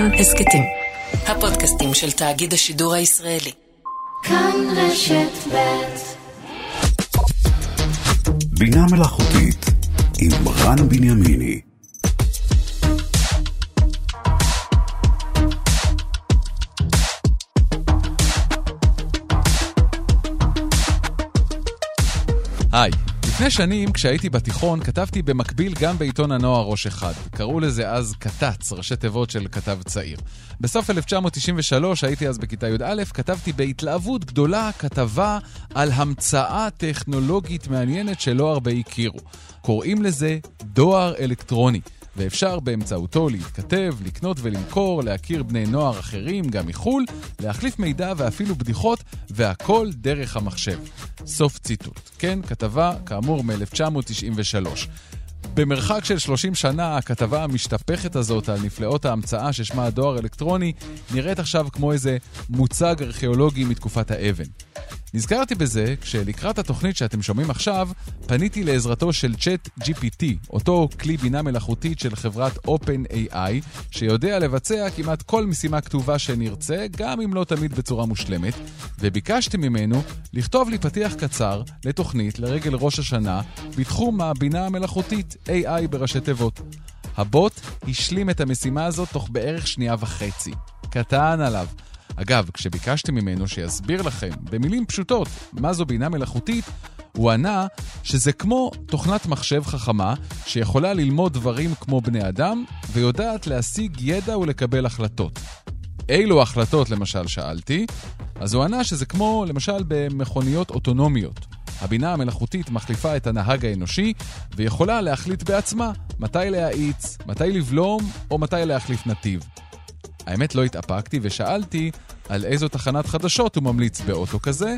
כאן הסכתים. הפודקאסטים של תאגיד השידור הישראלי. כאן רשת ב' בינה מלאכותית עם רן בנימיני. היי, לפני שנים, כשהייתי בתיכון, כתבתי במקביל גם בעיתון הנוער ראש אחד. קראו לזה אז כת"צ, ראשי תיבות של כתב צעיר. בסוף 1993, הייתי אז בכיתה י"א, כתבתי בהתלהבות גדולה כתבה על המצאה טכנולוגית מעניינת שלא הרבה הכירו. קוראים לזה דואר אלקטרוני. ואפשר באמצעותו להתכתב, לקנות ולמכור, להכיר בני נוער אחרים, גם מחו"ל, להחליף מידע ואפילו בדיחות, והכל דרך המחשב. סוף ציטוט. כן, כתבה, כאמור, מ-1993. במרחק של 30 שנה, הכתבה המשתפכת הזאת על נפלאות ההמצאה ששמה דואר אלקטרוני, נראית עכשיו כמו איזה מוצג ארכיאולוגי מתקופת האבן. נזכרתי בזה כשלקראת התוכנית שאתם שומעים עכשיו, פניתי לעזרתו של צ'אט GPT, אותו כלי בינה מלאכותית של חברת OpenAI, שיודע לבצע כמעט כל משימה כתובה שנרצה, גם אם לא תמיד בצורה מושלמת, וביקשתי ממנו לכתוב לי פתיח קצר לתוכנית לרגל ראש השנה בתחום הבינה המלאכותית AI בראשי תיבות. הבוט השלים את המשימה הזאת תוך בערך שנייה וחצי. קטן עליו. אגב, כשביקשתי ממנו שיסביר לכם במילים פשוטות מה זו בינה מלאכותית, הוא ענה שזה כמו תוכנת מחשב חכמה שיכולה ללמוד דברים כמו בני אדם ויודעת להשיג ידע ולקבל החלטות. אילו החלטות למשל שאלתי? אז הוא ענה שזה כמו למשל במכוניות אוטונומיות. הבינה המלאכותית מחליפה את הנהג האנושי ויכולה להחליט בעצמה מתי להאיץ, מתי לבלום או מתי להחליף נתיב. האמת לא התאפקתי ושאלתי על איזו תחנת חדשות הוא ממליץ באוטו כזה.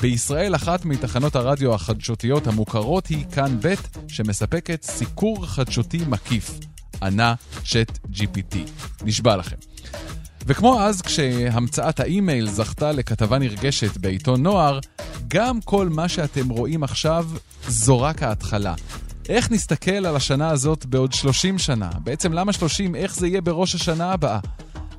בישראל אחת מתחנות הרדיו החדשותיות המוכרות היא כאן ב' שמספקת סיקור חדשותי מקיף. ענה צ'אט GPT. נשבע לכם. וכמו אז כשהמצאת האימייל זכתה לכתבה נרגשת בעיתון נוער, גם כל מה שאתם רואים עכשיו זו רק ההתחלה. איך נסתכל על השנה הזאת בעוד 30 שנה? בעצם למה 30? איך זה יהיה בראש השנה הבאה?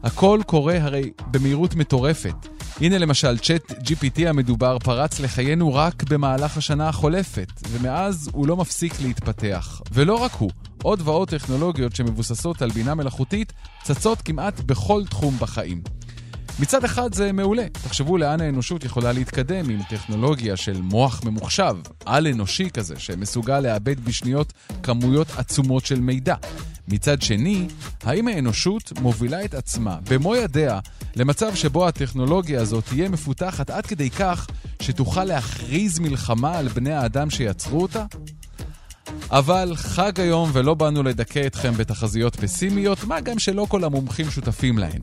הכל קורה הרי במהירות מטורפת. הנה למשל, צ'אט GPT המדובר פרץ לחיינו רק במהלך השנה החולפת, ומאז הוא לא מפסיק להתפתח. ולא רק הוא, עוד ועוד טכנולוגיות שמבוססות על בינה מלאכותית צצות כמעט בכל תחום בחיים. מצד אחד זה מעולה, תחשבו לאן האנושות יכולה להתקדם עם טכנולוגיה של מוח ממוחשב, על-אנושי כזה, שמסוגל לאבד בשניות כמויות עצומות של מידע. מצד שני, האם האנושות מובילה את עצמה, במו ידיה, למצב שבו הטכנולוגיה הזאת תהיה מפותחת עד כדי כך שתוכל להכריז מלחמה על בני האדם שיצרו אותה? אבל חג היום ולא באנו לדכא אתכם בתחזיות פסימיות, מה גם שלא כל המומחים שותפים להן.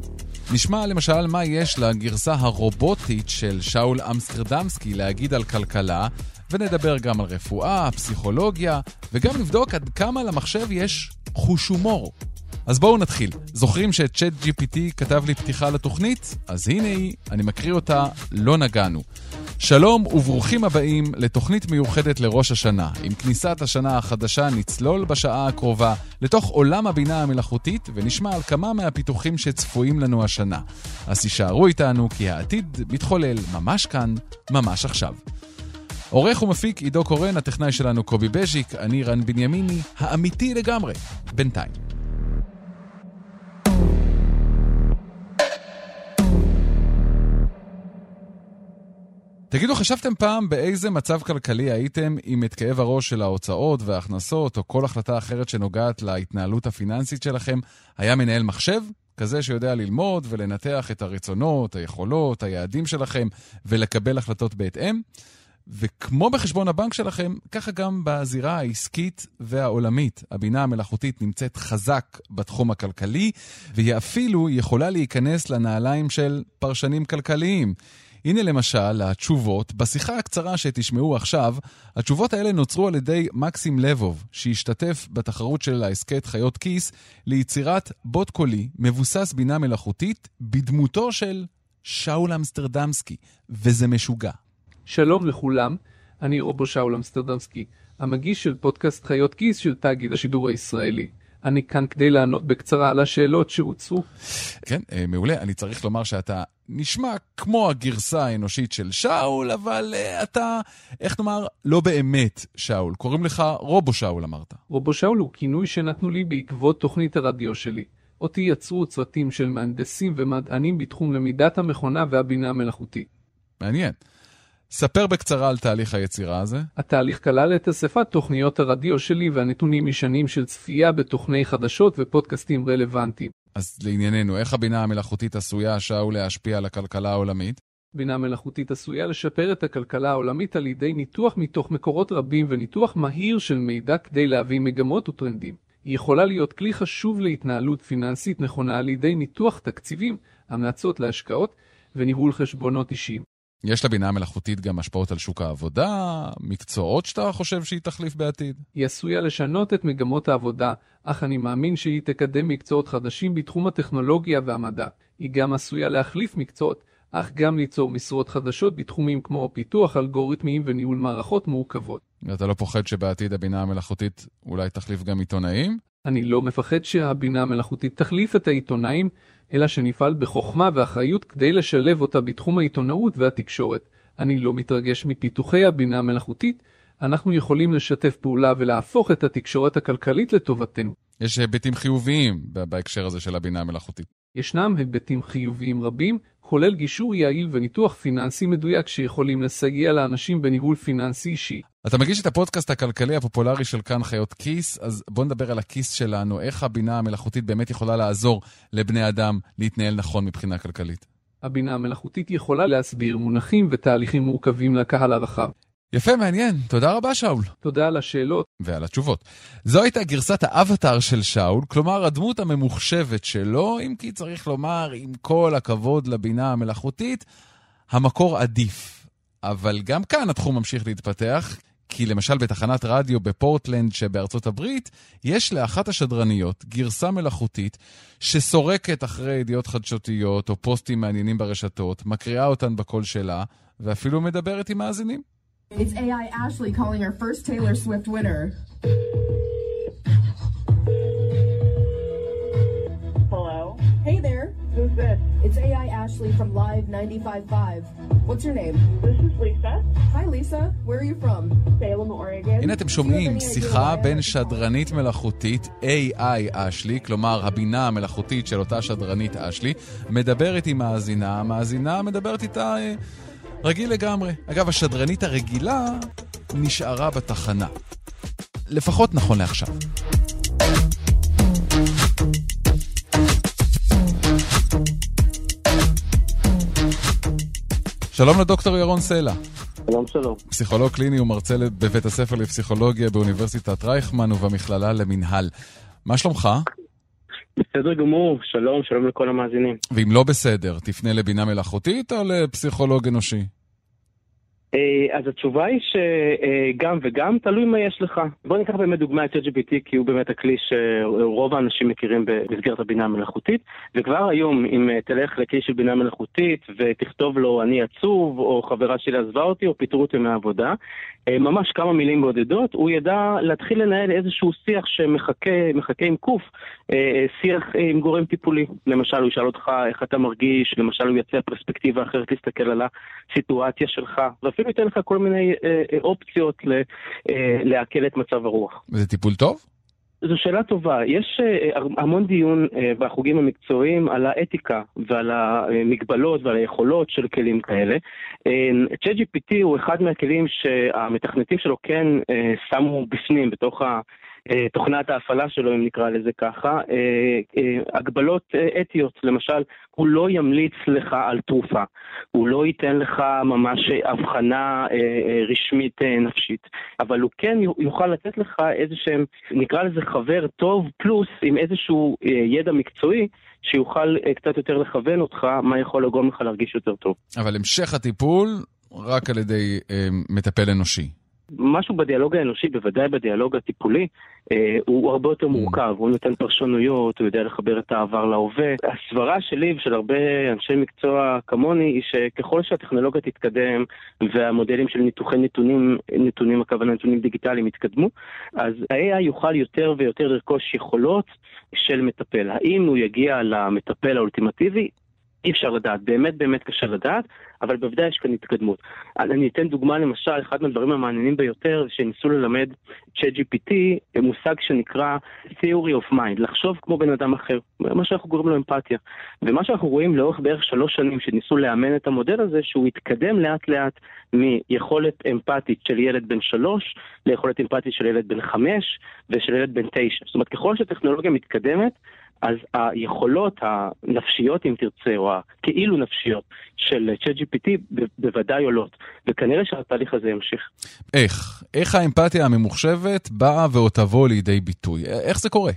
נשמע למשל מה יש לגרסה הרובוטית של שאול אמסטרדמסקי להגיד על כלכלה, ונדבר גם על רפואה, פסיכולוגיה, וגם נבדוק עד כמה למחשב יש חוש הומור. אז בואו נתחיל. זוכרים שצ'אט GPT כתב לי פתיחה לתוכנית? אז הנה היא, אני מקריא אותה, לא נגענו. שלום וברוכים הבאים לתוכנית מיוחדת לראש השנה. עם כניסת השנה החדשה נצלול בשעה הקרובה לתוך עולם הבינה המלאכותית ונשמע על כמה מהפיתוחים שצפויים לנו השנה. אז תישארו איתנו כי העתיד מתחולל ממש כאן, ממש עכשיו. עורך ומפיק עידו קורן, הטכנאי שלנו קובי בז'יק, אני רן בנימיני, האמיתי לגמרי, בינתיים. תגידו, חשבתם פעם באיזה מצב כלכלי הייתם אם את כאב הראש של ההוצאות וההכנסות, או כל החלטה אחרת שנוגעת להתנהלות הפיננסית שלכם, היה מנהל מחשב? כזה שיודע ללמוד ולנתח את הרצונות, היכולות, היעדים שלכם, ולקבל החלטות בהתאם? וכמו בחשבון הבנק שלכם, ככה גם בזירה העסקית והעולמית. הבינה המלאכותית נמצאת חזק בתחום הכלכלי, והיא אפילו יכולה להיכנס לנעליים של פרשנים כלכליים. הנה למשל התשובות, בשיחה הקצרה שתשמעו עכשיו, התשובות האלה נוצרו על ידי מקסים לבוב, שהשתתף בתחרות של ההסכת חיות כיס ליצירת בוט קולי מבוסס בינה מלאכותית בדמותו של שאול אמסטרדמסקי, וזה משוגע. שלום לכולם, אני רובו שאול אמסטרדמסקי, המגיש של פודקאסט חיות כיס של תאגיד השידור הישראלי. אני כאן כדי לענות בקצרה על השאלות שהוצאו. כן, אה, מעולה. אני צריך לומר שאתה נשמע כמו הגרסה האנושית של שאול, אבל uh, אתה, איך נאמר, לא באמת שאול. קוראים לך רובו שאול, אמרת. רובו שאול הוא כינוי שנתנו לי בעקבות תוכנית הרדיו שלי. אותי יצרו צוותים של מהנדסים ומדענים בתחום למידת המכונה והבינה המלאכותית. מעניין. ספר בקצרה על תהליך היצירה הזה. התהליך כלל את אספת תוכניות הרדיו שלי והנתונים משנים של צפייה בתוכני חדשות ופודקאסטים רלוונטיים. אז לענייננו, איך הבינה המלאכותית עשויה, שאול, להשפיע על הכלכלה העולמית? בינה מלאכותית עשויה לשפר את הכלכלה העולמית על ידי ניתוח מתוך מקורות רבים וניתוח מהיר של מידע כדי להביא מגמות וטרנדים. היא יכולה להיות כלי חשוב להתנהלות פיננסית נכונה על ידי ניתוח תקציבים, המלצות להשקעות וניהול חשבונות אישיים. יש לבינה המלאכותית גם השפעות על שוק העבודה, מקצועות שאתה חושב שהיא תחליף בעתיד? היא עשויה לשנות את מגמות העבודה, אך אני מאמין שהיא תקדם מקצועות חדשים בתחום הטכנולוגיה והמדע. היא גם עשויה להחליף מקצועות, אך גם ליצור משרות חדשות בתחומים כמו פיתוח אלגוריתמיים וניהול מערכות מורכבות. ואתה לא פוחד שבעתיד הבינה המלאכותית אולי תחליף גם עיתונאים? אני לא מפחד שהבינה המלאכותית תחליף את העיתונאים, אלא שנפעל בחוכמה ואחריות כדי לשלב אותה בתחום העיתונאות והתקשורת. אני לא מתרגש מפיתוחי הבינה המלאכותית, אנחנו יכולים לשתף פעולה ולהפוך את התקשורת הכלכלית לטובתנו. יש היבטים חיוביים בהקשר הזה של הבינה המלאכותית. ישנם היבטים חיוביים רבים, כולל גישור יעיל וניתוח פיננסי מדויק שיכולים לסייע לאנשים בניהול פיננסי אישי. אתה מגיש את הפודקאסט הכלכלי הפופולרי של כאן חיות כיס, אז בוא נדבר על הכיס שלנו, איך הבינה המלאכותית באמת יכולה לעזור לבני אדם להתנהל נכון מבחינה כלכלית. הבינה המלאכותית יכולה להסביר מונחים ותהליכים מורכבים לקהל הרחב. יפה, מעניין. תודה רבה, שאול. תודה על השאלות. ועל התשובות. זו הייתה גרסת האבטאר של שאול, כלומר הדמות הממוחשבת שלו, אם כי צריך לומר, עם כל הכבוד לבינה המלאכותית, המקור עדיף. אבל גם כאן התחום ממשיך להתפתח, כי למשל בתחנת רדיו בפורטלנד שבארצות הברית, יש לאחת השדרניות גרסה מלאכותית שסורקת אחרי ידיעות חדשותיות או פוסטים מעניינים ברשתות, מקריאה אותן בקול שלה, ואפילו מדברת עם מאזינים. It's AI Ashley calling our first Taylor Swift winner. Hello? Hey there, Who's this? it's AI Ashley from Live 95.5. What's your name? This is Lisa. Hi Lisa, where are you from? Salem, Oregon. הנה אתם שומעים שיחה בין שדרנית מלאכותית AI אשלי, כלומר הבינה המלאכותית של אותה שדרנית אשלי, מדברת עם מאזינה, המאזינה מדברת איתה אה, רגיל לגמרי. אגב, השדרנית הרגילה נשארה בתחנה. לפחות נכון לעכשיו. שלום לדוקטור ירון סלע. שלום שלום. פסיכולוג קליני ומרצה בבית הספר לפסיכולוגיה באוניברסיטת רייכמן ובמכללה למינהל. מה שלומך? בסדר גמור, שלום, שלום לכל המאזינים. ואם לא בסדר, תפנה לבינה מלאכותית או לפסיכולוג אנושי? אה, אז התשובה היא שגם וגם, תלוי מה יש לך. בוא ניקח באמת דוגמא את ChatGPT, כי הוא באמת הכלי שרוב האנשים מכירים במסגרת הבינה המלאכותית. וכבר היום, אם תלך לכלי של בינה מלאכותית ותכתוב לו אני עצוב, או חברה שלי עזבה אותי, או פיטרו אותי מהעבודה, ממש כמה מילים בודדות, הוא ידע להתחיל לנהל איזשהו שיח שמחכה עם קוף, שיח עם גורם טיפולי. למשל, הוא ישאל אותך איך אתה מרגיש, למשל הוא יציע פרספקטיבה אחרת להסתכל על הסיטואציה שלך. אפילו ייתן לך כל מיני אה, אה, אופציות אה, לעכל את מצב הרוח. זה טיפול טוב? זו שאלה טובה. יש אה, המון דיון אה, בחוגים המקצועיים על האתיקה ועל המגבלות ועל היכולות של כלים כאלה. אה, ChatGPT הוא אחד מהכלים שהמתכנתים שלו כן אה, שמו בפנים, בתוך ה... אה, תוכנת ההפעלה שלו, אם נקרא לזה ככה, אה, אה, הגבלות אתיות, למשל, הוא לא ימליץ לך על תרופה, הוא לא ייתן לך ממש הבחנה רשמית נפשית, אבל הוא כן יוכל לתת לך איזה שהם, נקרא לזה חבר טוב פלוס עם איזשהו ידע מקצועי. שיוכל קצת יותר לכוון אותך, מה יכול לגרום לך להרגיש יותר טוב. אבל המשך הטיפול רק על ידי אה, מטפל אנושי. משהו בדיאלוג האנושי, בוודאי בדיאלוג הטיפולי, אה, הוא הרבה יותר מורכב, הוא נותן פרשנויות, הוא יודע לחבר את העבר להווה. הסברה שלי ושל הרבה אנשי מקצוע כמוני היא שככל שהטכנולוגיה תתקדם והמודלים של ניתוחי נתונים, נתונים הכוונה נתונים דיגיטליים יתקדמו, אז ה-AI יוכל יותר ויותר לרכוש יכולות של מטפל. האם הוא יגיע למטפל האולטימטיבי? אי אפשר לדעת, באמת באמת קשה לדעת, אבל בוודאי יש כאן התקדמות. אני אתן דוגמה למשל, אחד מהדברים המעניינים ביותר שניסו ללמד ChatGPT מושג שנקרא Theory of Mind, לחשוב כמו בן אדם אחר, מה שאנחנו קוראים לו אמפתיה. ומה שאנחנו רואים לאורך בערך שלוש שנים שניסו לאמן את המודל הזה, שהוא התקדם לאט לאט מיכולת אמפתית של ילד בן שלוש ליכולת אמפתית של ילד בן חמש ושל ילד בן תשע. זאת אומרת, ככל שהטכנולוגיה מתקדמת, אז היכולות הנפשיות, אם תרצה, או הכאילו נפשיות של ChatGPT ב- בוודאי עולות, וכנראה שהתהליך הזה ימשיך. איך? איך האמפתיה הממוחשבת באה ועוד תבוא לידי ביטוי? איך זה קורה?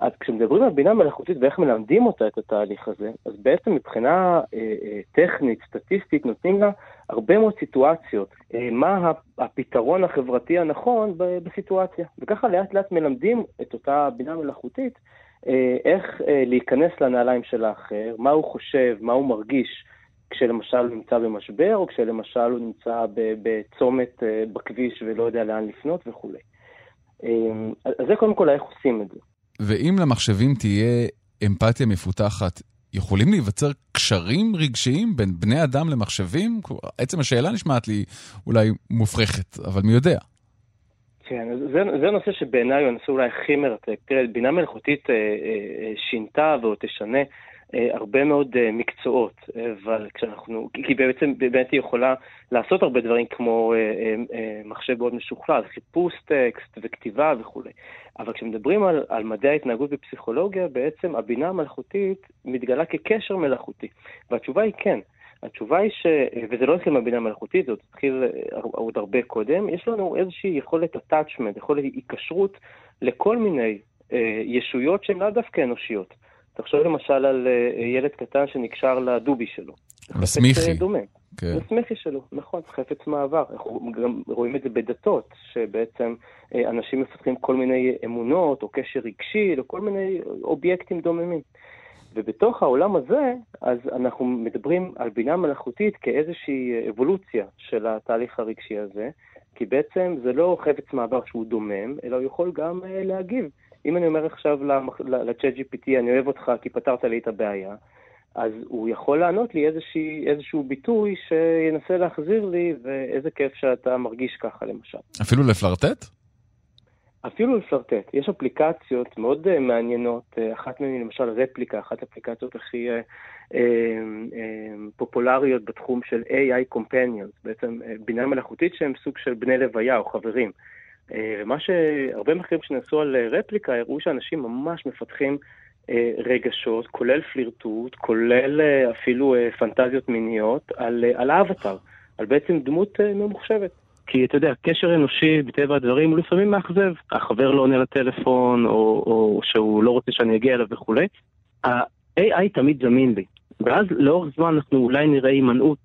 אז כשמדברים על בינה מלאכותית ואיך מלמדים אותה את התהליך הזה, אז בעצם מבחינה אה, אה, טכנית, סטטיסטית, נותנים לה הרבה מאוד סיטואציות. אה, מה הפתרון החברתי הנכון ב- בסיטואציה. וככה לאט לאט מלמדים את אותה בינה מלאכותית איך אה, להיכנס לנעליים של האחר, מה הוא חושב, מה הוא מרגיש כשלמשל הוא נמצא במשבר, או כשלמשל הוא נמצא בצומת אה, בכביש ולא יודע לאן לפנות וכולי. אז זה קודם כל איך עושים את זה. ואם למחשבים תהיה אמפתיה מפותחת, יכולים להיווצר קשרים רגשיים בין בני אדם למחשבים? עצם השאלה נשמעת לי אולי מופרכת, אבל מי יודע? כן, זה, זה נושא שבעיניי הוא הנושא אולי הכי מרתק. תראה, בינה מלאכותית אה, אה, שינתה ועוד תשנה אה, הרבה מאוד אה, מקצועות, אבל כשאנחנו, כי בעצם באמת היא יכולה לעשות הרבה דברים כמו אה, אה, אה, מחשב מאוד משוכלל, חיפוש טקסט וכתיבה וכולי. אבל כשמדברים על, על מדעי ההתנהגות בפסיכולוגיה, בעצם הבינה המלאכותית מתגלה כקשר מלאכותי. והתשובה היא כן. התשובה היא ש... וזה לא התחיל מהבינה מלאכותית, זה התחיל אה, עוד הרבה קודם, יש לנו איזושהי יכולת attachment, יכולת היקשרות לכל מיני אה, ישויות שהן לאו דווקא אנושיות. תחשוב למשל על אה, ילד קטן שנקשר לדובי שלו. לסמיכי. דומה. כן. לסמיכי שלו, נכון, חפץ מעבר. אנחנו גם רואים את זה בדתות, שבעצם אה, אנשים מפתחים כל מיני אמונות או קשר רגשי לכל מיני אובייקטים דוממים. ובתוך העולם הזה, אז אנחנו מדברים על בינה מלאכותית כאיזושהי אבולוציה של התהליך הרגשי הזה, כי בעצם זה לא חפץ מעבר שהוא דומם, אלא הוא יכול גם uh, להגיב. אם אני אומר עכשיו לצ'אט GPT, אני אוהב אותך כי פתרת לי את הבעיה, אז הוא יכול לענות לי איזושהי, איזשהו ביטוי שינסה להחזיר לי, ואיזה כיף שאתה מרגיש ככה למשל. אפילו לפלרטט? אפילו לפלרטט. יש אפליקציות מאוד uh, מעניינות, uh, אחת מהן היא למשל רפליקה, אחת האפליקציות הכי uh, uh, פופולריות בתחום של AI Companions, בעצם uh, בינה מלאכותית שהם סוג של בני לוויה או חברים. Uh, ומה שהרבה מחקרים שנעשו על רפליקה הראו שאנשים ממש מפתחים uh, רגשות, כולל פלירטוט, כולל uh, אפילו uh, פנטזיות מיניות, על, uh, על האבטר, על בעצם דמות uh, ממוחשבת. כי אתה יודע, קשר אנושי, בטבע הדברים, הוא לפעמים מאכזב. החבר לא עונה לטלפון, או, או שהוא לא רוצה שאני אגיע אליו וכולי. ה-AI תמיד זמין לי. ואז לאורך זמן אנחנו אולי נראה הימנעות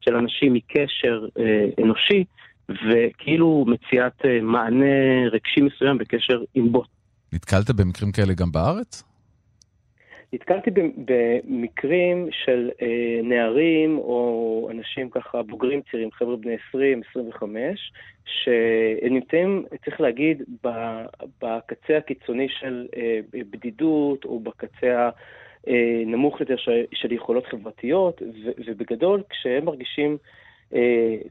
של אנשים מקשר אה, אנושי, וכאילו מציאת אה, מענה רגשי מסוים בקשר עם בוט. נתקלת במקרים כאלה גם בארץ? נתקלתי במקרים של אה, נערים או אנשים ככה בוגרים צעירים, חבר'ה בני 20, 25, שנמצאים, צריך להגיד, בקצה הקיצוני של אה, בדידות או בקצה הנמוך יותר של יכולות חברתיות, ובגדול כשהם מרגישים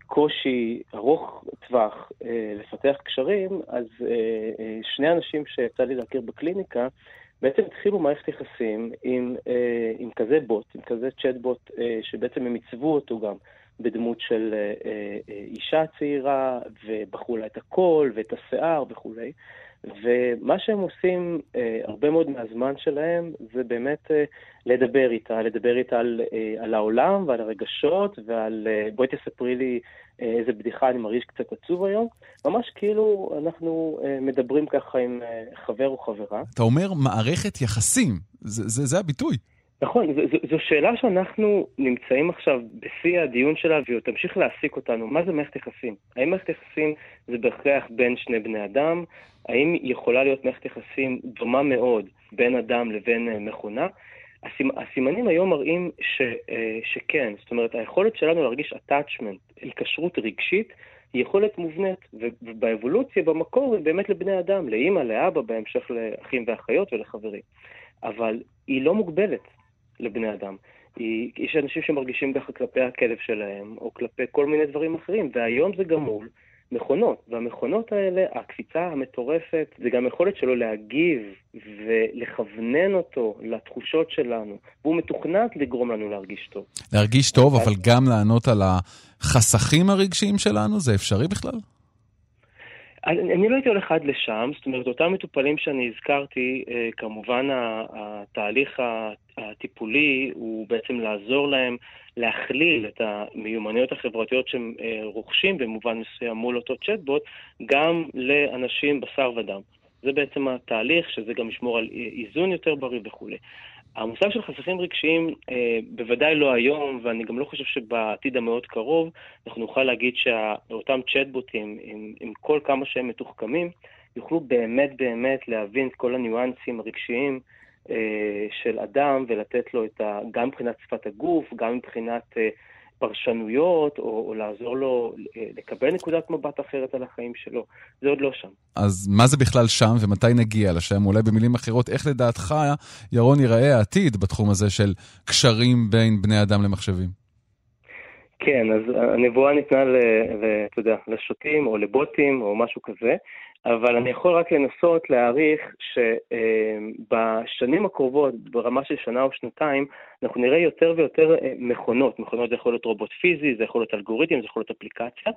קושי ארוך טווח לפתח קשרים, אז שני אנשים שיצא לי להכיר בקליניקה, בעצם התחילו מערכת יחסים עם, אה, עם כזה בוט, עם כזה צ'אט-בוט, אה, שבעצם הם עיצבו אותו גם בדמות של אה, אה, אישה צעירה, ובחרו לה את הקול ואת השיער וכולי. ומה שהם עושים אה, הרבה מאוד מהזמן שלהם זה באמת אה, לדבר איתה, לדבר איתה על, אה, על העולם ועל הרגשות ועל אה, בואי תספרי לי אה, איזה בדיחה אני מרגיש קצת עצוב היום. ממש כאילו אנחנו אה, מדברים ככה עם אה, חבר או חברה. אתה אומר מערכת יחסים, זה, זה, זה הביטוי. נכון, זו, זו, זו שאלה שאנחנו נמצאים עכשיו בשיא הדיון שלה והיא תמשיך להעסיק אותנו. מה זה מערכת יחסים? האם מערכת יחסים זה בהכרח בין שני בני אדם? האם יכולה להיות מערכת יחסים דומה מאוד בין אדם לבין אה, מכונה? הסימנים היום מראים ש, אה, שכן, זאת אומרת, היכולת שלנו להרגיש attachment, היקשרות רגשית, היא יכולת מובנית, ובאבולוציה, במקור, היא באמת לבני אדם, לאימא, לאבא, בהמשך לאחים ואחיות ולחברים. אבל היא לא מוגבלת לבני אדם. היא, יש אנשים שמרגישים ככה כלפי הכלב שלהם, או כלפי כל מיני דברים אחרים, והיום זה גמול. מכונות, והמכונות האלה, הקפיצה המטורפת, זה גם יכולת שלו להגיב ולכוונן אותו לתחושות שלנו, והוא מתוכנת לגרום לנו להרגיש טוב. להרגיש טוב, אבל גם לענות על החסכים הרגשיים שלנו, זה אפשרי בכלל? אני, אני לא הייתי הולך עד לשם, זאת אומרת, אותם מטופלים שאני הזכרתי, אה, כמובן התהליך הטיפולי הוא בעצם לעזור להם להכליל את המיומנויות החברתיות שהם אה, רוכשים במובן מסוים מול אותו צ'טבוט, גם לאנשים בשר ודם. זה בעצם התהליך, שזה גם ישמור על איזון יותר בריא וכולי. המושג של חסכים רגשיים, אה, בוודאי לא היום, ואני גם לא חושב שבעתיד המאוד קרוב, אנחנו נוכל להגיד שאותם צ'טבוטים, עם, עם כל כמה שהם מתוחכמים, יוכלו באמת באמת להבין את כל הניואנסים הרגשיים אה, של אדם ולתת לו את ה... גם מבחינת שפת הגוף, גם מבחינת אה, פרשנויות, או, או לעזור לו אה, לקבל נקודת מבט אחרת על החיים שלו. זה עוד לא שם. אז מה זה בכלל שם ומתי נגיע לשם? אולי במילים אחרות, איך לדעתך, ירון, ייראה העתיד בתחום הזה של קשרים בין בני אדם למחשבים? כן, אז הנבואה ניתנה, אתה יודע, לשוטים או לבוטים או משהו כזה. אבל אני יכול רק לנסות להעריך שבשנים הקרובות, ברמה של שנה או שנתיים, אנחנו נראה יותר ויותר אה, מכונות. מכונות זה יכול להיות רובוט פיזי, זה יכול להיות אלגוריתם, זה יכול להיות אפליקציה,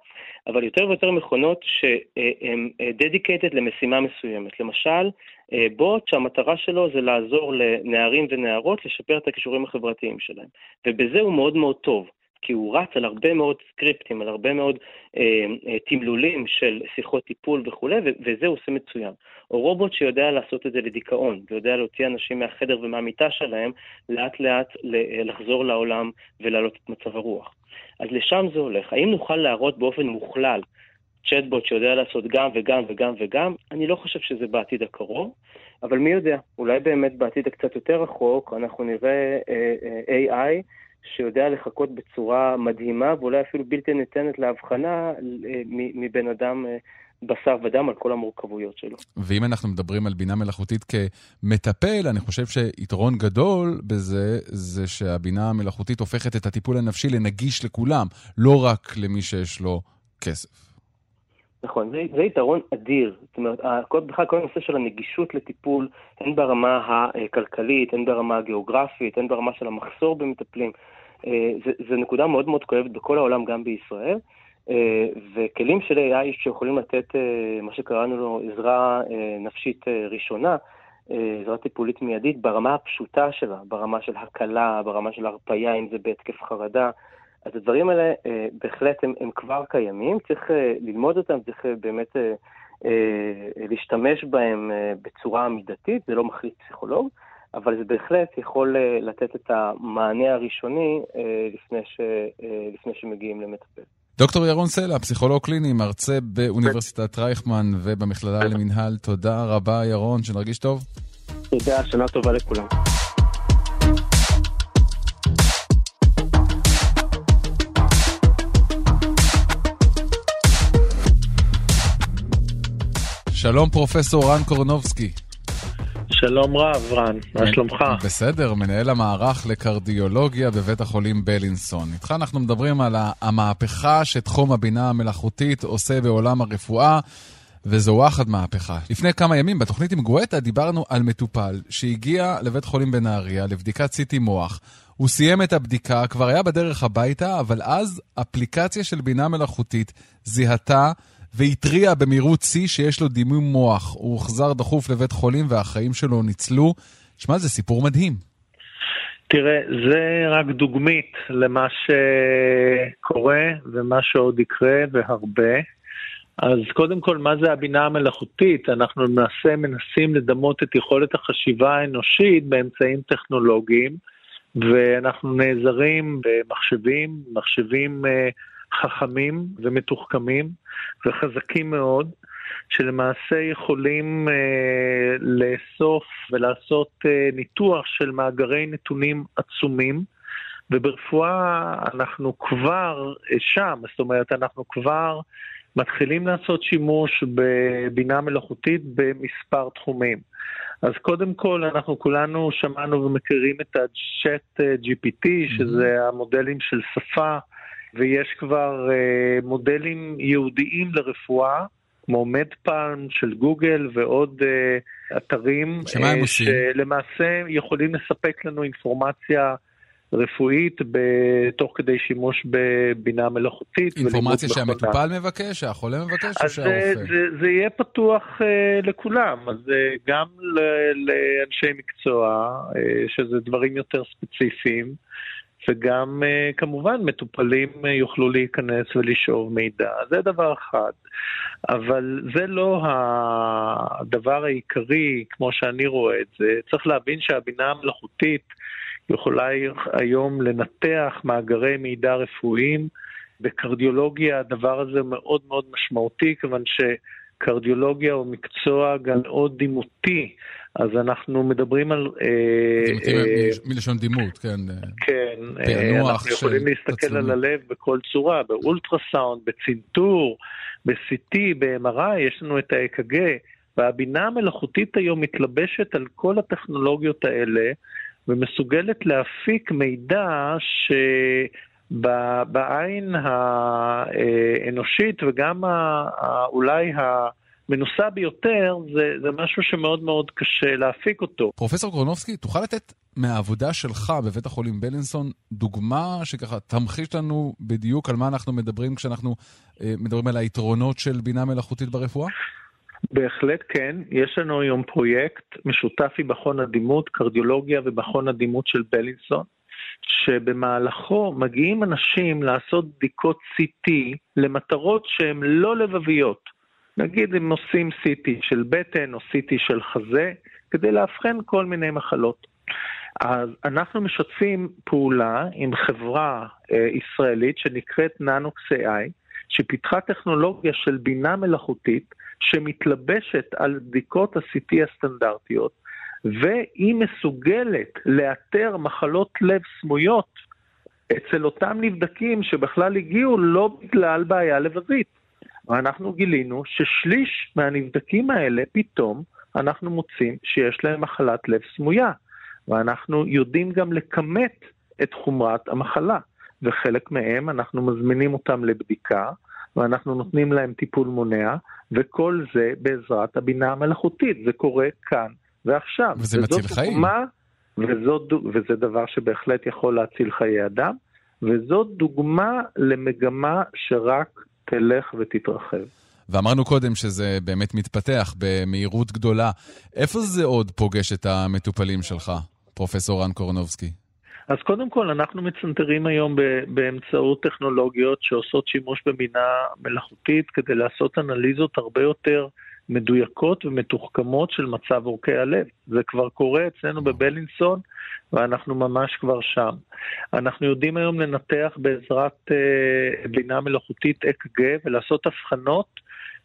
אבל יותר ויותר מכונות שהן אה, dedicated למשימה מסוימת. למשל, אה, בוט שהמטרה שלו זה לעזור לנערים ונערות לשפר את הכישורים החברתיים שלהם. ובזה הוא מאוד מאוד טוב. כי הוא רץ על הרבה מאוד סקריפטים, על הרבה מאוד אה, אה, תמלולים של שיחות טיפול וכולי, וזה הוא עושה מצוין. או רובוט שיודע לעשות את זה לדיכאון, ויודע להוציא אנשים מהחדר ומהמיטה שלהם, לאט לאט אה, לחזור לעולם ולהעלות את מצב הרוח. אז לשם זה הולך. האם נוכל להראות באופן מוכלל צ'טבוט שיודע לעשות גם וגם וגם וגם? אני לא חושב שזה בעתיד הקרוב, אבל מי יודע, אולי באמת בעתיד הקצת יותר רחוק אנחנו נראה אה, אה, AI שיודע לחכות בצורה מדהימה ואולי אפילו בלתי ניתנת להבחנה אה, מבן אדם אה, בשר ודם על כל המורכבויות שלו. ואם אנחנו מדברים על בינה מלאכותית כמטפל, אני חושב שיתרון גדול בזה, זה שהבינה המלאכותית הופכת את הטיפול הנפשי לנגיש לכולם, לא רק למי שיש לו כסף. נכון, זה, זה יתרון אדיר. זאת אומרת, בכלל כל הנושא של הנגישות לטיפול, הן ברמה הכלכלית, הן ברמה הגיאוגרפית, הן ברמה של המחסור במטפלים, אה, זה נקודה מאוד מאוד כואבת בכל העולם, גם בישראל. אה, וכלים של AI שיכולים לתת אה, מה שקראנו לו עזרה נפשית ראשונה, עזרה טיפולית מיידית ברמה הפשוטה שלה, ברמה של הקלה, ברמה של הרפייה, אם זה בהתקף חרדה. אז הדברים האלה בהחלט הם, הם כבר קיימים, צריך ללמוד אותם, צריך באמת להשתמש בהם בצורה מידתית, זה לא מחליט פסיכולוג. אבל זה בהחלט יכול אה, לתת את המענה הראשוני אה, לפני, ש, אה, לפני שמגיעים למטפל. דוקטור ירון סלע, פסיכולוג קליני, מרצה באוניברסיטת רייכמן ובמכללה למינהל. תודה רבה, ירון, שנרגיש טוב. תודה, שנה טובה לכולם. שלום, פרופסור רן קורנובסקי. שלום רב, רן, מה שלומך? בסדר, מנהל המערך לקרדיולוגיה בבית החולים בלינסון. איתך אנחנו מדברים על המהפכה שתחום הבינה המלאכותית עושה בעולם הרפואה. וזו וואחד מהפכה. לפני כמה ימים בתוכנית עם גואטה דיברנו על מטופל שהגיע לבית חולים בנהריה לבדיקת סיטי מוח. הוא סיים את הבדיקה, כבר היה בדרך הביתה, אבל אז אפליקציה של בינה מלאכותית זיהתה והתריע במהירות שיא שיש לו דימום מוח. הוא הוחזר דחוף לבית חולים והחיים שלו ניצלו. שמע, זה סיפור מדהים. תראה, זה רק דוגמית למה שקורה ומה שעוד יקרה והרבה. אז קודם כל, מה זה הבינה המלאכותית? אנחנו למעשה מנסים לדמות את יכולת החשיבה האנושית באמצעים טכנולוגיים. ואנחנו נעזרים במחשבים, מחשבים אה, חכמים ומתוחכמים וחזקים מאוד, שלמעשה יכולים אה, לאסוף ולעשות אה, ניתוח של מאגרי נתונים עצומים. וברפואה אנחנו כבר שם, זאת אומרת, אנחנו כבר מתחילים לעשות שימוש בבינה מלאכותית במספר תחומים. אז קודם כל, אנחנו כולנו שמענו ומכירים את ה-Chat GPT, שזה המודלים של שפה, ויש כבר uh, מודלים ייעודיים לרפואה, כמו מדפלם של גוגל ועוד uh, אתרים, שמה הם עושים? שלמעשה יכולים לספק לנו אינפורמציה רפואית תוך כדי שימוש בבינה מלאכותית. אינפורמציה שהמטופל מבקש, שהחולה מבקש, או שהרופא? זה, זה, זה יהיה פתוח uh, לכולם, אז uh, גם ל- לאנשי מקצוע, uh, שזה דברים יותר ספציפיים, וגם uh, כמובן מטופלים uh, יוכלו להיכנס ולשאוב מידע. זה דבר אחד. אבל זה לא הדבר העיקרי, כמו שאני רואה את זה. צריך להבין שהבינה המלאכותית יכולה היום לנתח מאגרי מידע רפואיים. בקרדיולוגיה הדבר הזה מאוד מאוד משמעותי, כיוון שקרדיולוגיה הוא מקצוע גם מאוד דימותי, אז אנחנו מדברים על... דימותי מלשון דימות, כן. כן, אנחנו יכולים להסתכל על הלב בכל צורה, באולטרסאונד, בצנתור, ב-CT, ב-MRI, יש לנו את ה-EKG, והבינה המלאכותית היום מתלבשת על כל הטכנולוגיות האלה. ומסוגלת להפיק מידע שבעין האנושית וגם אולי המנוסה ביותר, זה, זה משהו שמאוד מאוד קשה להפיק אותו. פרופסור קורנובסקי, תוכל לתת מהעבודה שלך בבית החולים בלינסון דוגמה שככה תמחיש לנו בדיוק על מה אנחנו מדברים כשאנחנו אה, מדברים על היתרונות של בינה מלאכותית ברפואה? בהחלט כן, יש לנו היום פרויקט משותף עם מכון הדימות, קרדיולוגיה ומכון הדימות של בלינסון, שבמהלכו מגיעים אנשים לעשות בדיקות CT למטרות שהן לא לבביות. נגיד הם עושים CT של בטן או CT של חזה, כדי לאבחן כל מיני מחלות. אז אנחנו משתפים פעולה עם חברה אה, ישראלית שנקראת ננוקס AI, שפיתחה טכנולוגיה של בינה מלאכותית שמתלבשת על בדיקות ה-CT הסטנדרטיות, והיא מסוגלת לאתר מחלות לב סמויות אצל אותם נבדקים שבכלל הגיעו לא בגלל בעיה לבבית. ואנחנו גילינו ששליש מהנבדקים האלה פתאום אנחנו מוצאים שיש להם מחלת לב סמויה, ואנחנו יודעים גם לכמת את חומרת המחלה, וחלק מהם אנחנו מזמינים אותם לבדיקה, ואנחנו נותנים להם טיפול מונע, וכל זה בעזרת הבינה המלאכותית. זה קורה כאן ועכשיו. וזה מציל חיים. דוגמה, וזאת, וזה דבר שבהחלט יכול להציל חיי אדם, וזאת דוגמה למגמה שרק תלך ותתרחב. ואמרנו קודם שזה באמת מתפתח במהירות גדולה. איפה זה עוד פוגש את המטופלים שלך, פרופסור רן קורנובסקי? אז קודם כל, אנחנו מצנתרים היום באמצעות טכנולוגיות שעושות שימוש בבינה מלאכותית כדי לעשות אנליזות הרבה יותר מדויקות ומתוחכמות של מצב עורקי הלב. זה כבר קורה אצלנו בבלינסון, ואנחנו ממש כבר שם. אנחנו יודעים היום לנתח בעזרת אה, בינה מלאכותית אק"ג ולעשות הבחנות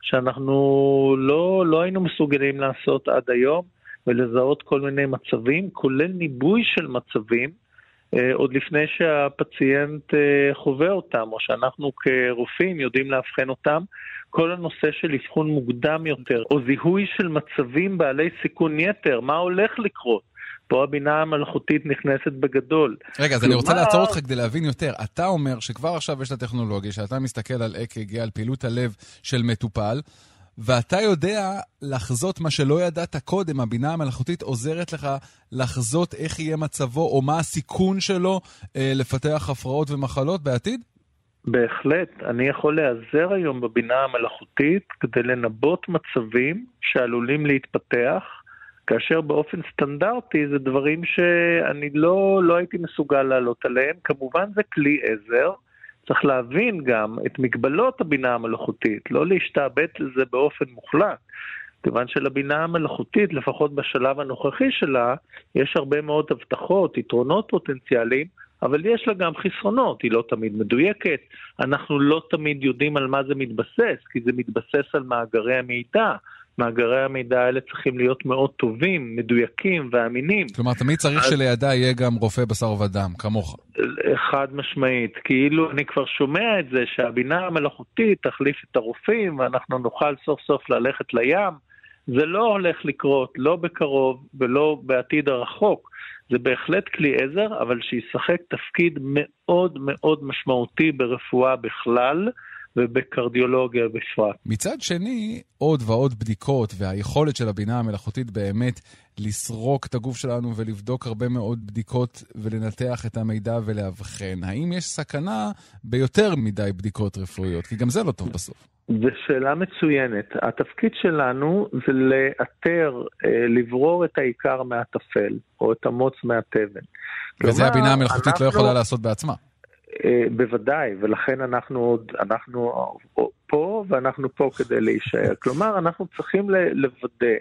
שאנחנו לא, לא היינו מסוגלים לעשות עד היום, ולזהות כל מיני מצבים, כולל ניבוי של מצבים. אה, עוד לפני שהפציינט אה, חווה אותם, או שאנחנו כרופאים יודעים לאבחן אותם. כל הנושא של אבחון מוקדם יותר, או זיהוי של מצבים בעלי סיכון יתר, מה הולך לקרות. פה הבינה המלאכותית נכנסת בגדול. רגע, אז כלומר... אני רוצה לעצור אותך כדי להבין יותר. אתה אומר שכבר עכשיו יש את הטכנולוגיה, שאתה מסתכל על אק"ג, על פעילות הלב של מטופל, ואתה יודע לחזות מה שלא ידעת קודם, הבינה המלאכותית עוזרת לך לחזות איך יהיה מצבו או מה הסיכון שלו אה, לפתח הפרעות ומחלות בעתיד? בהחלט. אני יכול להיעזר היום בבינה המלאכותית כדי לנבות מצבים שעלולים להתפתח, כאשר באופן סטנדרטי זה דברים שאני לא, לא הייתי מסוגל לעלות עליהם. כמובן זה כלי עזר, צריך להבין גם את מגבלות הבינה המלאכותית, לא להשתעבד לזה באופן מוחלט. כיוון שלבינה המלאכותית, לפחות בשלב הנוכחי שלה, יש הרבה מאוד הבטחות, יתרונות פוטנציאליים, אבל יש לה גם חסרונות, היא לא תמיד מדויקת, אנחנו לא תמיד יודעים על מה זה מתבסס, כי זה מתבסס על מאגרי המידע. מאגרי המידע האלה צריכים להיות מאוד טובים, מדויקים ואמינים. כלומר, תמיד צריך אז... שלידה יהיה גם רופא בשר ודם, כמוך. חד משמעית. כאילו, אני כבר שומע את זה שהבינה המלאכותית תחליף את הרופאים ואנחנו נוכל סוף סוף ללכת לים. זה לא הולך לקרות, לא בקרוב ולא בעתיד הרחוק. זה בהחלט כלי עזר, אבל שישחק תפקיד מאוד מאוד משמעותי ברפואה בכלל. ובקרדיולוגיה בפרט. מצד שני, עוד ועוד בדיקות והיכולת של הבינה המלאכותית באמת לסרוק את הגוף שלנו ולבדוק הרבה מאוד בדיקות ולנתח את המידע ולאבחן. האם יש סכנה ביותר מדי בדיקות רפואיות? כי גם זה לא טוב בסוף. זו שאלה מצוינת. התפקיד שלנו זה לאתר, אה, לברור את העיקר מהטפל, או את המוץ מהתבן. וזה כלומר, הבינה המלאכותית אנחנו... לא יכולה לעשות בעצמה. אה, בוודאי, ולכן אנחנו עוד, אנחנו פה ואנחנו פה כדי להישאר. כלומר, אנחנו צריכים לוודא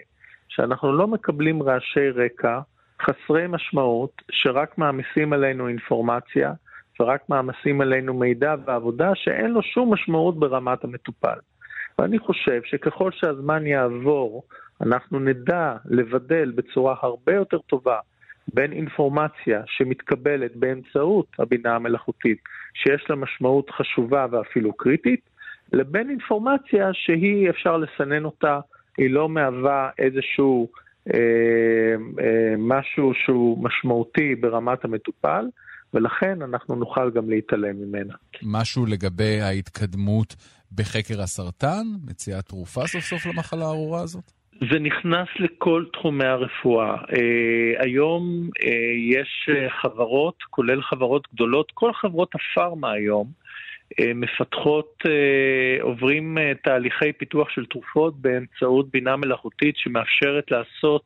שאנחנו לא מקבלים רעשי רקע חסרי משמעות, שרק מעמיסים עלינו אינפורמציה ורק מעמיסים עלינו מידע ועבודה שאין לו שום משמעות ברמת המטופל. ואני חושב שככל שהזמן יעבור, אנחנו נדע לבדל בצורה הרבה יותר טובה בין אינפורמציה שמתקבלת באמצעות הבינה המלאכותית, שיש לה משמעות חשובה ואפילו קריטית, לבין אינפורמציה שהיא, אפשר לסנן אותה, היא לא מהווה איזשהו אה, אה, משהו שהוא משמעותי ברמת המטופל, ולכן אנחנו נוכל גם להתעלם ממנה. משהו לגבי ההתקדמות בחקר הסרטן? מציאת תרופה סוף סוף למחלה הארורה הזאת? זה נכנס לכל תחומי הרפואה. Uh, היום uh, יש uh, חברות, כולל חברות גדולות, כל חברות הפארמה היום uh, מפתחות, uh, עוברים uh, תהליכי פיתוח של תרופות באמצעות בינה מלאכותית שמאפשרת לעשות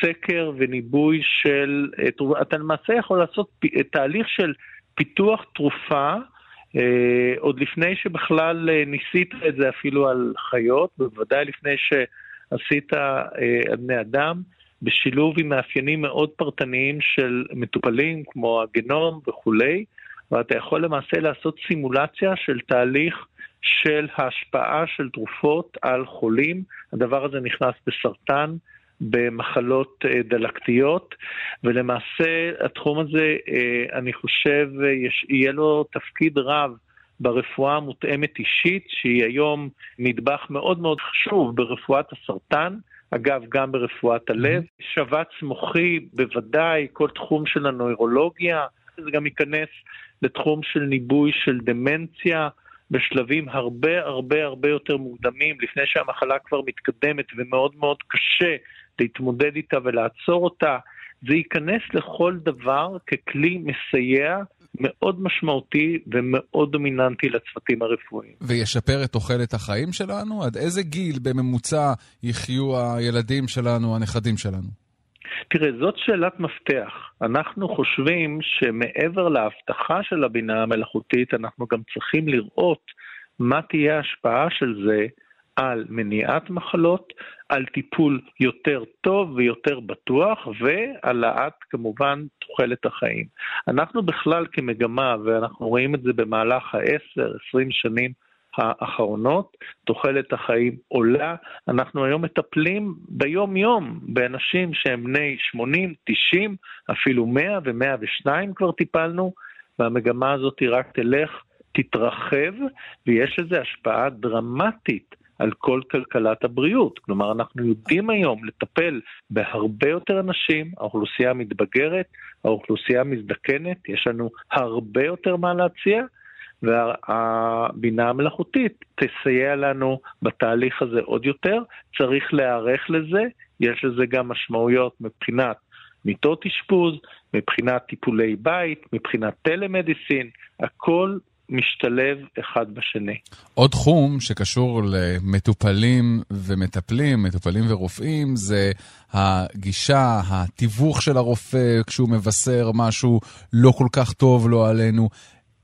סקר וניבוי של, uh, אתה למעשה יכול לעשות פ, תהליך של פיתוח תרופה Uh, עוד לפני שבכלל uh, ניסית את זה אפילו על חיות, בוודאי לפני ש... עשית אה, על בני אדם, בשילוב עם מאפיינים מאוד פרטניים של מטופלים, כמו הגנום וכולי, ואתה יכול למעשה לעשות סימולציה של תהליך של ההשפעה של תרופות על חולים. הדבר הזה נכנס בסרטן, במחלות אה, דלקתיות, ולמעשה התחום הזה, אה, אני חושב, יהיה לו תפקיד רב ברפואה המותאמת אישית, שהיא היום נדבך מאוד מאוד חשוב ברפואת הסרטן, אגב, גם ברפואת הלב. Mm-hmm. שבץ מוחי, בוודאי, כל תחום של הנוירולוגיה, זה גם ייכנס לתחום של ניבוי של דמנציה. בשלבים הרבה הרבה הרבה יותר מוקדמים, לפני שהמחלה כבר מתקדמת ומאוד מאוד קשה להתמודד איתה ולעצור אותה, זה ייכנס לכל דבר ככלי מסייע מאוד משמעותי ומאוד דומיננטי לצוותים הרפואיים. וישפר את תוחלת החיים שלנו? עד איזה גיל בממוצע יחיו הילדים שלנו, הנכדים שלנו? תראה, זאת שאלת מפתח. אנחנו חושבים שמעבר להבטחה של הבינה המלאכותית, אנחנו גם צריכים לראות מה תהיה ההשפעה של זה על מניעת מחלות, על טיפול יותר טוב ויותר בטוח, והעלאת כמובן תוחלת החיים. אנחנו בכלל כמגמה, ואנחנו רואים את זה במהלך ה-10-20 שנים האחרונות, תוחלת החיים עולה. אנחנו היום מטפלים ביום-יום באנשים שהם בני 80, 90, אפילו 100 ו-102 כבר טיפלנו, והמגמה הזאת רק תלך, תתרחב, ויש לזה השפעה דרמטית על כל כלכלת הבריאות. כלומר, אנחנו יודעים היום לטפל בהרבה יותר אנשים, האוכלוסייה מתבגרת, האוכלוסייה מזדקנת, יש לנו הרבה יותר מה להציע, והבינה המלאכותית תסייע לנו בתהליך הזה עוד יותר. צריך להיערך לזה, יש לזה גם משמעויות מבחינת מיטות אשפוז, מבחינת טיפולי בית, מבחינת טלמדיסין, הכל משתלב אחד בשני. עוד תחום שקשור למטופלים ומטפלים, מטופלים ורופאים, זה הגישה, התיווך של הרופא כשהוא מבשר משהו לא כל כך טוב לו עלינו.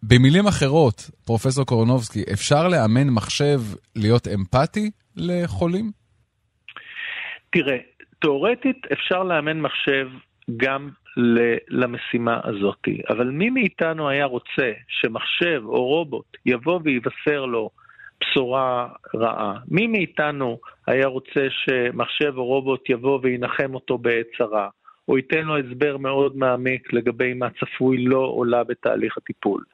במילים אחרות, פרופסור קורנובסקי, אפשר לאמן מחשב להיות אמפתי לחולים? תראה, תאורטית אפשר לאמן מחשב גם למשימה הזאת, אבל מי מאיתנו היה רוצה שמחשב או רובוט יבוא ויבשר לו בשורה רעה? מי מאיתנו היה רוצה שמחשב או רובוט יבוא וינחם אותו בעת צרה? או ייתן לו הסבר מאוד מעמיק לגבי מה צפוי לו או לה בתהליך הטיפול.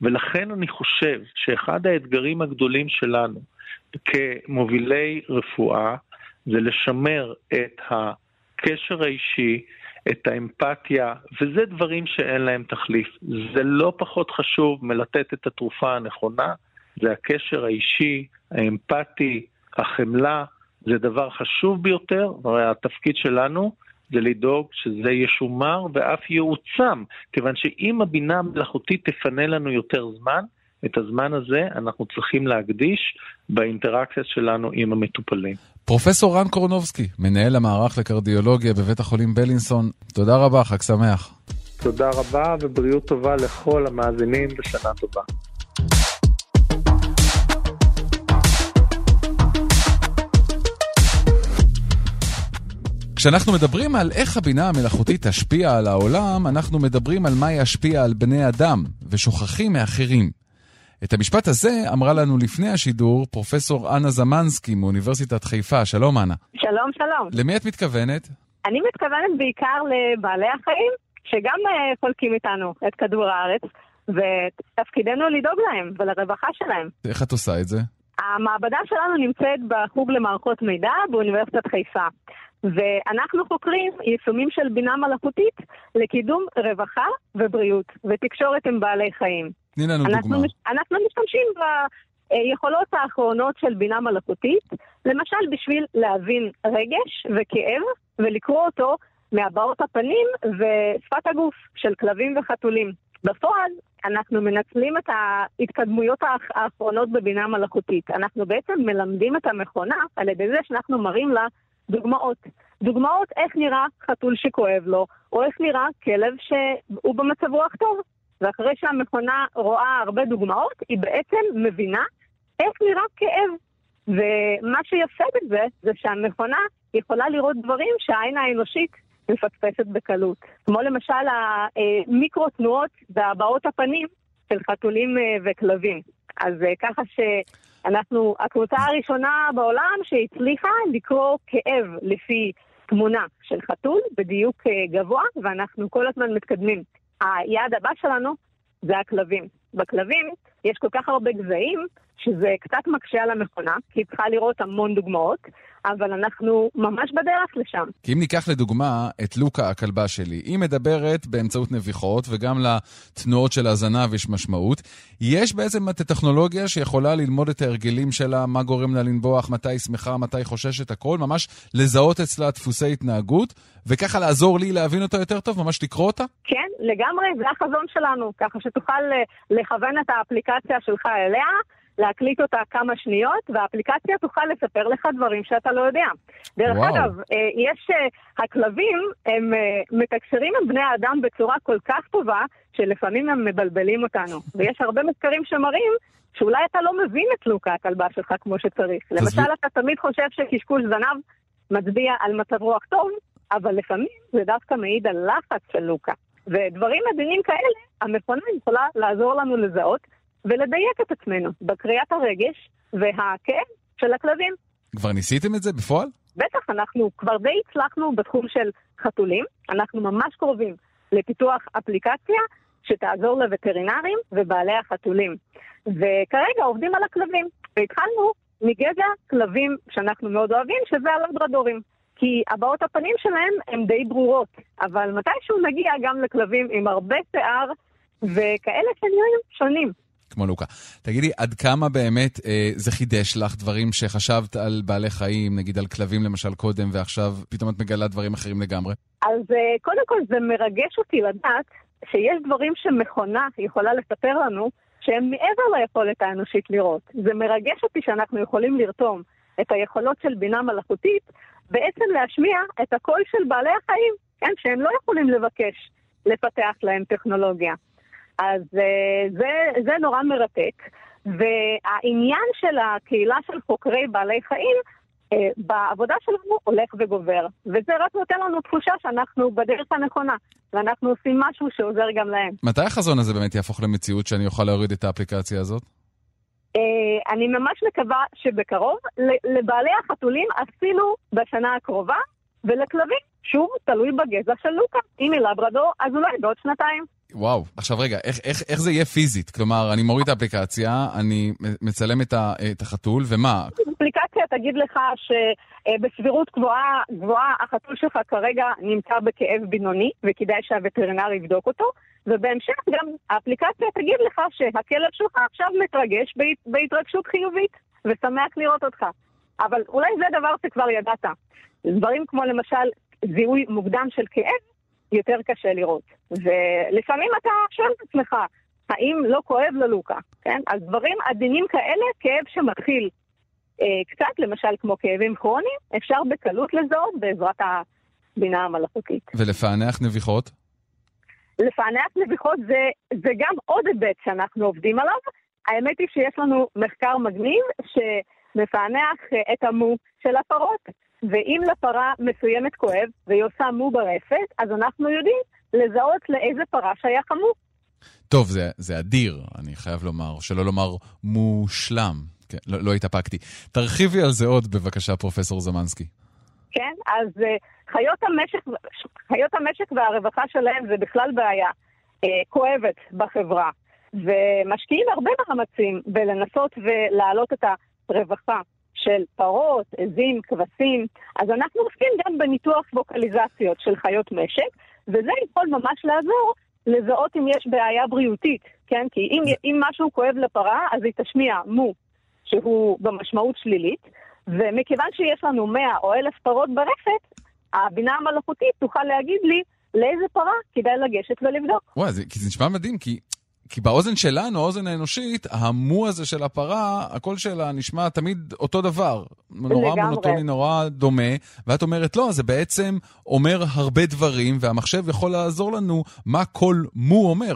ולכן אני חושב שאחד האתגרים הגדולים שלנו כמובילי רפואה זה לשמר את הקשר האישי, את האמפתיה, וזה דברים שאין להם תחליף. זה לא פחות חשוב מלתת את התרופה הנכונה, זה הקשר האישי, האמפתי, החמלה, זה דבר חשוב ביותר, הרי התפקיד שלנו זה לדאוג שזה ישומר ואף יעוצם, כיוון שאם הבינה המלאכותית תפנה לנו יותר זמן, את הזמן הזה אנחנו צריכים להקדיש באינטראקציה שלנו עם המטופלים. פרופסור רן קורנובסקי, מנהל המערך לקרדיולוגיה בבית החולים בלינסון, תודה רבה, חג שמח. תודה רבה ובריאות טובה לכל המאזינים ושנה טובה. כשאנחנו מדברים על איך הבינה המלאכותית תשפיע על העולם, אנחנו מדברים על מה ישפיע על בני אדם, ושוכחים מאחרים. את המשפט הזה אמרה לנו לפני השידור פרופסור אנה זמנסקי מאוניברסיטת חיפה. שלום, אנה. שלום, שלום. למי את מתכוונת? אני מתכוונת בעיקר לבעלי החיים, שגם uh, חולקים איתנו את כדור הארץ, ותפקידנו לדאוג להם ולרווחה שלהם. איך את עושה את זה? המעבדה שלנו נמצאת בחוג למערכות מידע באוניברסיטת חיפה. ואנחנו חוקרים יישומים של בינה מלאכותית לקידום רווחה ובריאות ותקשורת עם בעלי חיים. תני לנו אנחנו, דוגמה. אנחנו משתמשים ביכולות האחרונות של בינה מלאכותית, למשל בשביל להבין רגש וכאב ולקרוא אותו מהבעות הפנים ושפת הגוף של כלבים וחתולים. בפועל, אנחנו מנצלים את ההתקדמויות האחרונות בבינה מלאכותית. אנחנו בעצם מלמדים את המכונה על ידי זה שאנחנו מראים לה דוגמאות. דוגמאות איך נראה חתול שכואב לו, או איך נראה כלב שהוא במצב רוח טוב. ואחרי שהמכונה רואה הרבה דוגמאות, היא בעצם מבינה איך נראה כאב. ומה שיפה בזה, זה שהמכונה יכולה לראות דברים שהעין האנושית מפספסת בקלות. כמו למשל המיקרו תנועות בהבעות הפנים של חתולים אה, וכלבים. אז אה, ככה שאנחנו הקבוצה הראשונה בעולם שהצליחה לקרוא כאב לפי תמונה של חתול בדיוק אה, גבוה, ואנחנו כל הזמן מתקדמים. היעד הבא שלנו זה הכלבים. בכלבים יש כל כך הרבה גזעים, שזה קצת מקשה על המכונה, כי היא צריכה לראות המון דוגמאות, אבל אנחנו ממש בדרך לשם. כי אם ניקח לדוגמה את לוקה, הכלבה שלי, היא מדברת באמצעות נביחות, וגם לתנועות של הזנב יש משמעות. יש בעצם את הטכנולוגיה שיכולה ללמוד את ההרגלים שלה, מה גורם לה לנבוח, מתי היא שמחה, מתי היא חוששת, הכל, ממש לזהות אצלה דפוסי התנהגות, וככה לעזור לי להבין אותה יותר טוב, ממש לקרוא אותה? כן, לגמרי, זה החזון שלנו, ככה שתוכל אה, לכוון את האפליקציה שלך אליה. להקליט אותה כמה שניות, והאפליקציה תוכל לספר לך דברים שאתה לא יודע. דרך וואו. אגב, אה, יש, אה, הכלבים, הם אה, מתקשרים עם בני האדם בצורה כל כך טובה, שלפעמים הם מבלבלים אותנו. ויש הרבה מחקרים שמראים שאולי אתה לא מבין את לוקה, הכלבה שלך, כמו שצריך. למשל, אתה תמיד חושב שקשקוש זנב מצביע על מצב רוח טוב, אבל לפעמים זה דווקא מעיד על לחץ של לוקה. ודברים מדהימים כאלה, המכונה יכולה לעזור לנו לזהות. ולדייק את עצמנו בקריאת הרגש והכאב של הכלבים. כבר ניסיתם את זה בפועל? בטח, אנחנו כבר די הצלחנו בתחום של חתולים. אנחנו ממש קרובים לפיתוח אפליקציה שתעזור לווטרינרים ובעלי החתולים. וכרגע עובדים על הכלבים. והתחלנו מגזע כלבים שאנחנו מאוד אוהבים, שזה הלברדורים. כי הבעות הפנים שלהם הן די ברורות, אבל מתישהו נגיע גם לכלבים עם הרבה שיער וכאלה שנראים שונים. כמו לוקה. תגידי, עד כמה באמת אה, זה חידש לך דברים שחשבת על בעלי חיים, נגיד על כלבים למשל קודם, ועכשיו פתאום את מגלה דברים אחרים לגמרי? אז אה, קודם כל זה מרגש אותי לדעת שיש דברים שמכונה יכולה לספר לנו שהם מעבר ליכולת האנושית לראות. זה מרגש אותי שאנחנו יכולים לרתום את היכולות של בינה מלאכותית, בעצם להשמיע את הקול של בעלי החיים, כן, שהם לא יכולים לבקש לפתח להם טכנולוגיה. אז uh, זה, זה נורא מרתק. והעניין של הקהילה של חוקרי בעלי חיים אה, בעבודה שלנו הולך וגובר. וזה רק נותן לנו תחושה שאנחנו בדרך הנכונה, ואנחנו עושים משהו שעוזר גם להם. מתי החזון הזה באמת יהפוך למציאות שאני אוכל להוריד את האפליקציה הזאת? אה, אני ממש מקווה שבקרוב, לבעלי החתולים אפילו בשנה הקרובה, ולכלבים, שוב, תלוי בגזע של לוקה. אם היא לברדור, אז אולי בעוד שנתיים. וואו. עכשיו רגע, איך, איך, איך זה יהיה פיזית? כלומר, אני מוריד את האפליקציה, אני מצלם את, ה, את החתול, ומה? האפליקציה תגיד לך שבסבירות גבוהה, גבוהה החתול שלך כרגע נמצא בכאב בינוני, וכדאי שהווטרינר יבדוק אותו, ובהמשך גם האפליקציה תגיד לך שהכלב שלך עכשיו מתרגש בהת, בהתרגשות חיובית, ושמח לראות אותך. אבל אולי זה דבר שכבר ידעת. דברים כמו למשל זיהוי מוקדם של כאב, יותר קשה לראות. ולפעמים אתה שואל את עצמך, האם לא כואב ללוקה, כן? אז דברים עדינים כאלה, כאב שמתחיל אה, קצת, למשל כמו כאבים כרוניים, אפשר בקלות לזהות בעזרת הבינה המלאכותית. ולפענח נביחות? לפענח נביחות זה, זה גם עוד היבט שאנחנו עובדים עליו. האמת היא שיש לנו מחקר מגניב שמפענח את המו של הפרות. ואם לפרה מסוימת כואב והיא עושה מו ברפת, אז אנחנו יודעים לזהות לאיזה פרה שייך המו. טוב, זה, זה אדיר, אני חייב לומר, שלא לומר מושלם. כן, לא, לא התאפקתי. תרחיבי על זה עוד, בבקשה, פרופסור זמנסקי. כן, אז uh, חיות, המשק, חיות המשק והרווחה שלהם זה בכלל בעיה uh, כואבת בחברה. ומשקיעים הרבה מאמצים בלנסות ולהעלות את הרווחה של פרות, עזים, כבשים, אז אנחנו עוסקים גם בניתוח ווקליזציות של חיות משק, וזה יכול ממש לעזור לזהות אם יש בעיה בריאותית, כן? כי אם, אם משהו כואב לפרה, אז היא תשמיע מו, שהוא במשמעות שלילית, ומכיוון שיש לנו 100 או 1,000 פרות ברפת, הבינה המלאכותית תוכל להגיד לי לאיזה פרה כדאי לגשת ולבדוק. וואי, זה, זה נשמע מדהים, כי כי באוזן שלנו, האוזן האנושית, המו הזה של הפרה, הקול שלה נשמע תמיד אותו דבר. נורא מונוטוני, נורא דומה, ואת אומרת, לא, זה בעצם אומר הרבה דברים, והמחשב יכול לעזור לנו מה כל מו אומר.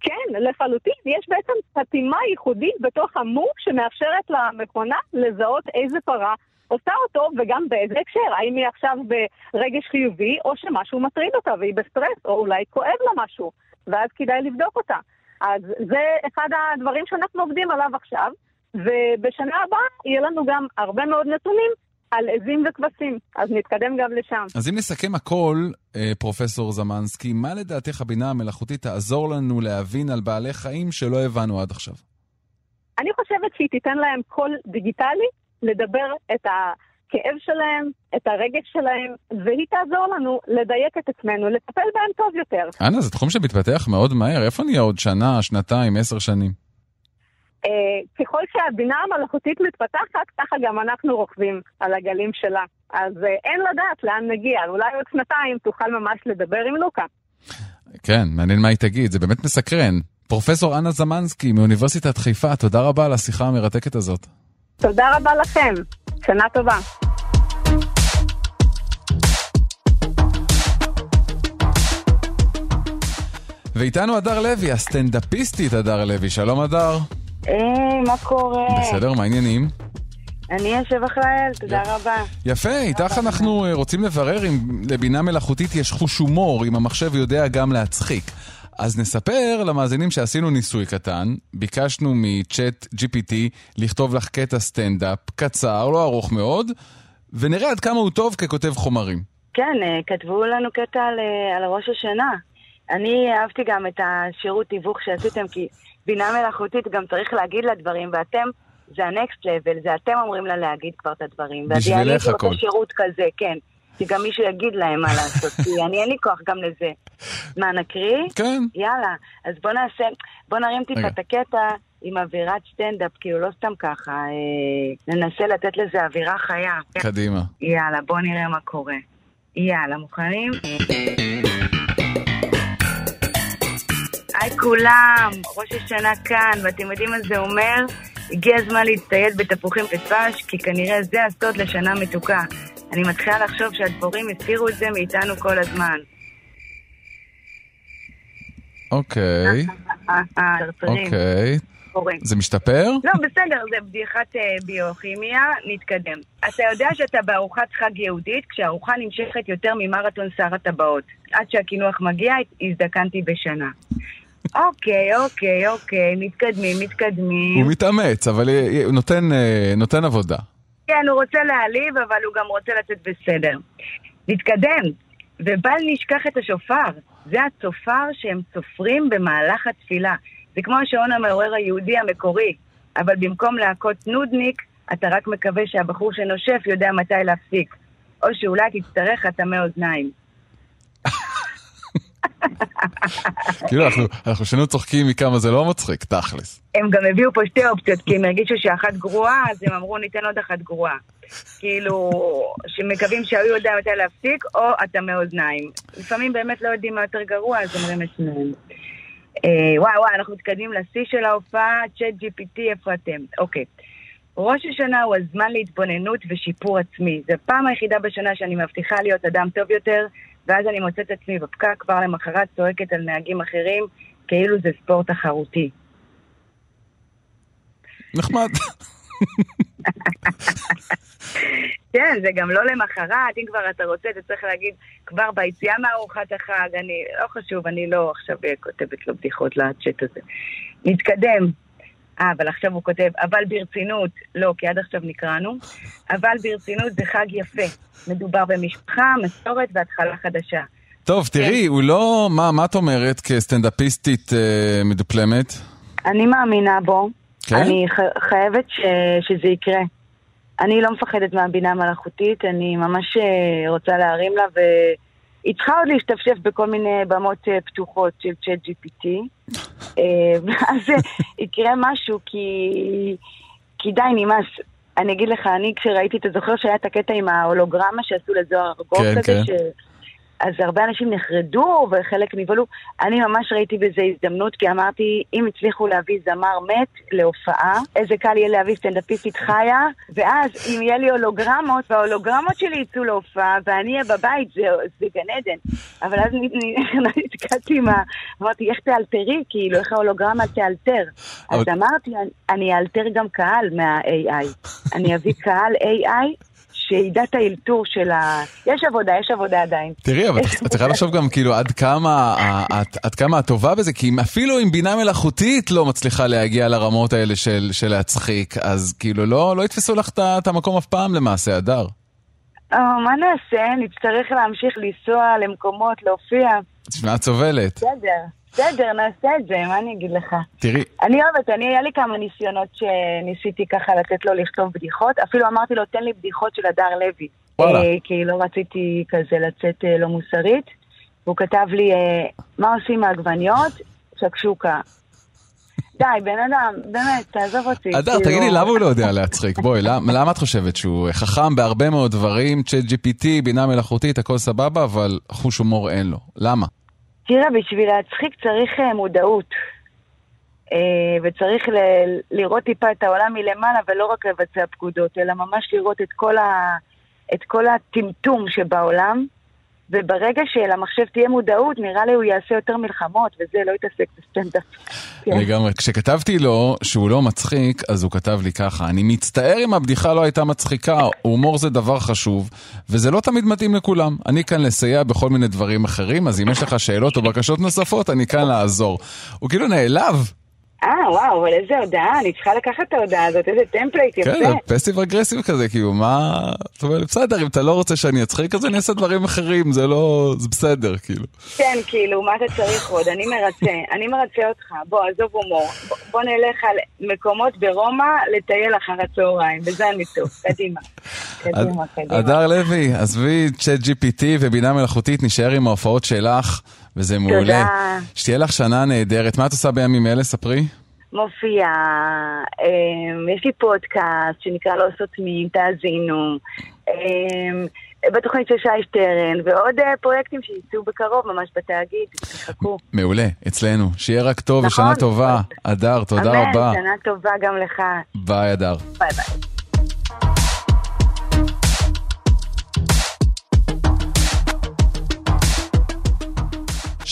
כן, לחלוטין. יש בעצם חתימה ייחודית בתוך המו שמאפשרת למכונה לזהות איזה פרה עושה אותו וגם באיזה הקשר. האם היא עכשיו ברגש חיובי או שמשהו מטריד אותה והיא בסטרס, או אולי כואב לה משהו, ואז כדאי לבדוק אותה. אז זה אחד הדברים שאנחנו עובדים עליו עכשיו, ובשנה הבאה יהיה לנו גם הרבה מאוד נתונים על עזים וכבשים, אז נתקדם גם לשם. אז אם נסכם הכל, אה, פרופסור זמנסקי, מה לדעתך הבינה המלאכותית תעזור לנו להבין על בעלי חיים שלא הבנו עד עכשיו? אני חושבת שהיא תיתן להם קול דיגיטלי לדבר את ה... הכאב שלהם, את הרגש שלהם, והיא תעזור לנו לדייק את עצמנו, לטפל בהם טוב יותר. אנה, זה תחום שמתפתח מאוד מהר. איפה נהיה עוד שנה, שנתיים, עשר שנים? אה, ככל שהבינה המלאכותית מתפתחת, ככה גם אנחנו רוכבים על הגלים שלה. אז אה, אין לדעת לאן נגיע, אולי עוד שנתיים תוכל ממש לדבר עם לוקה. כן, מעניין מה היא תגיד, זה באמת מסקרן. פרופסור אנה זמנסקי מאוניברסיטת חיפה, תודה רבה על השיחה המרתקת הזאת. תודה רבה לכם. שנה טובה. ואיתנו הדר לוי, הסטנדאפיסטית הדר לוי. שלום הדר. היי, מה קורה? בסדר, מה העניינים? אני יושב אחראל, תודה רבה. יפה, איתך אנחנו אה, רוצים לברר אם לבינה מלאכותית יש חוש הומור, אם המחשב יודע גם להצחיק. אז נספר למאזינים שעשינו ניסוי קטן, ביקשנו מצ'אט GPT לכתוב לך קטע סטנדאפ קצר, לא ארוך מאוד, ונראה עד כמה הוא טוב ככותב חומרים. כן, אה, כתבו לנו קטע על, אה, על ראש השנה. אני אהבתי גם את השירות תיווך שעשיתם, כי בינה מלאכותית גם צריך להגיד לה דברים, ואתם, זה הנקסט לבל, זה אתם אומרים לה להגיד כבר את הדברים. בשבילך הכל. ואני שירות כזה, כן. שגם מישהו יגיד להם מה לעשות, כי אני אין לי כוח גם לזה. מה, נקריא? כן. יאללה, אז בוא נעשה, בוא נרים טיפה את הקטע עם אווירת סטנדאפ, כאילו לא סתם ככה, אה, ננסה לתת לזה אווירה חיה. קדימה. יאללה, בוא נראה מה קורה. יאללה, מוכנים? היי כולם, ראש השנה כאן, ואתם יודעים מה זה אומר? הגיע הזמן להצטייד בתפוחים ודבש, כי כנראה זה הסוד לשנה מתוקה. אני מתחילה לחשוב שהדבורים הסתירו את זה מאיתנו כל הזמן. אוקיי. אה, אה, אוקיי. קורה. זה משתפר? לא, בסדר, זה בדיחת אה, ביוכימיה, נתקדם. אתה יודע שאתה בארוחת חג יהודית, כשהארוחה נמשכת יותר ממרתון שר הטבעות. עד שהקינוח מגיע, הזדקנתי בשנה. אוקיי, אוקיי, אוקיי, מתקדמים, מתקדמים. הוא מתאמץ, אבל אה, נותן עבודה. כן, הוא רוצה להעליב, אבל הוא גם רוצה לצאת בסדר. נתקדם, ובל נשכח את השופר. זה הצופר שהם צופרים במהלך התפילה. זה כמו השעון המעורר היהודי המקורי, אבל במקום להכות נודניק, אתה רק מקווה שהבחור שנושף יודע מתי להפסיק. או שאולי תצטרך חתמי אוזניים. כאילו, אנחנו, אנחנו שנינו צוחקים מכמה זה לא מצחיק, תכלס. הם גם הביאו פה שתי אופציות, כי הם הרגישו שאחת גרועה, אז הם אמרו ניתן עוד אחת גרועה. כאילו, שמקווים שהיו יודע מתי להפסיק, או אטמי אוזניים. לפעמים באמת לא יודעים מה יותר גרוע, אז אומרים את שניהם. אה, וואי וואי, אנחנו מתקדמים לשיא של ההופעה, צ'אט GPT, איפה אתם? אוקיי. ראש השנה הוא הזמן להתבוננות ושיפור עצמי. זו הפעם היחידה בשנה שאני מבטיחה להיות אדם טוב יותר, ואז אני מוצאת עצמי בפקק כבר למחרת צועקת על נהגים אחרים, כאילו זה ספורט תחרותי. נחמד. כן, זה גם לא למחרת, אם כבר אתה רוצה, אתה צריך להגיד, כבר ביציאה מארוחת החג, אני, לא חשוב, אני לא עכשיו כותבת לו בדיחות לצ'אט הזה. נתקדם. אה, אבל עכשיו הוא כותב, אבל ברצינות, לא, כי עד עכשיו נקראנו, אבל ברצינות זה חג יפה. מדובר במשפחה, מסורת והתחלה חדשה. טוב, תראי, הוא לא... מה, מה את אומרת כסטנדאפיסטית אה, מדופלמת? אני מאמינה בו. כן? אני ח- חייבת ש... שזה יקרה. אני לא מפחדת מהבינה המלאכותית, אני ממש אה, רוצה להרים לה, והיא צריכה עוד להשתפשף בכל מיני במות אה, פתוחות של צ'אט GPT. אה, ואז אה, יקרה משהו, כי, כי די, נמאס. אני אגיד לך, אני כשראיתי, אתה זוכר שהיה את הקטע עם ההולוגרמה שעשו לזוהר ארגוב כן, כזה, כן. ש... אז הרבה אנשים נחרדו וחלק נבהלו. אני ממש ראיתי בזה הזדמנות, כי אמרתי, אם הצליחו להביא זמר מת להופעה, איזה קל יהיה להביא סטנדאפיסטית חיה, ואז אם יהיה לי הולוגרמות, וההולוגרמות שלי יצאו להופעה, ואני אהיה בבית, זה, זה גן עדן. אבל אז נתקעתי עם ה... אמרתי, איך תאלתרי? כאילו, איך ההולוגרמה תאלתר? אז אבל- אמרתי, אני אאלתר גם קהל מה-AI. אני אביא קהל AI שידע האלתור של ה... יש עבודה, יש עבודה עדיין. תראי, אבל את צריכה לחשוב גם כאילו עד כמה, את- עד כמה את טובה בזה, כי אם אפילו עם בינה מלאכותית לא מצליחה להגיע לרמות האלה של, של להצחיק, אז כאילו לא, לא יתפסו לך את המקום אף פעם למעשה, הדר. אה, מה נעשה? נצטרך להמשיך לנסוע למקומות, להופיע. תשמע, את סובלת. בסדר, בסדר, נעשה את זה, מה אני אגיד לך? תראי, אני אוהבת, אני, היה לי כמה ניסיונות שניסיתי ככה לתת לו לכתוב בדיחות, אפילו אמרתי לו, תן לי בדיחות של הדר לוי. וואלה. אה, כי לא רציתי כזה לצאת אה, לא מוסרית. והוא כתב לי, אה, מה עושים העגבניות? שקשוקה. די, בן אדם, באמת, תעזוב אותי. הדר, כאילו- תגידי, למה הוא לא יודע להצחיק? בואי, למה, למה את חושבת שהוא חכם בהרבה מאוד דברים, צ'אט GPT, בינה מלאכותית, הכל סבבה, אבל חוש הומור אין לו? למה? תראה, בשביל להצחיק צריך אה, מודעות. אה, וצריך ל- לראות טיפה את העולם מלמעלה ולא רק לבצע פקודות, אלא ממש לראות את כל, ה, את כל הטמטום שבעולם. וברגע שלמחשב תהיה מודעות, נראה לי הוא יעשה יותר מלחמות, וזה לא יתעסק בסטנדאפ. כן. לגמרי. כשכתבתי לו שהוא לא מצחיק, אז הוא כתב לי ככה, אני מצטער אם הבדיחה לא הייתה מצחיקה, הומור זה דבר חשוב, וזה לא תמיד מתאים לכולם. אני כאן לסייע בכל מיני דברים אחרים, אז אם יש לך שאלות או בקשות נוספות, אני כאן לעזור. הוא כאילו נעלב. אה, וואו, אבל איזה הודעה, אני צריכה לקחת את ההודעה הזאת, איזה template יפה. כן, passive aggressive כזה, כאילו, מה... זאת אומרת, בסדר, אם אתה לא רוצה שאני אצחיק, אז אני אעשה דברים אחרים, זה לא... זה בסדר, כאילו. כן, כאילו, מה אתה צריך עוד? אני מרצה, אני מרצה אותך. בוא, עזוב הומור. בוא, נלך על מקומות ברומא לטייל אחר הצהריים, בזה אני טוב. קדימה. קדימה, קדימה. הדר לוי, עזבי צ'אט GPT ובינה מלאכותית, נשאר עם ההופעות שלך, וזה מעולה. שתהיה לך שנה נהדרת. מה את עושה בימים אלה? ספרי. מופיעה, אמ, יש לי פודקאסט שנקרא לא סותמים, תאזינו. אמ, בתוכנית של שי שטרן, ועוד אה, פרויקטים שיצאו בקרוב ממש בתאגיד, תחכו. מעולה, אצלנו. שיהיה רק טוב נכון. ושנה טובה. הדר, תודה אמן, רבה. שנה טובה גם לך. ביי, הדר. ביי ביי.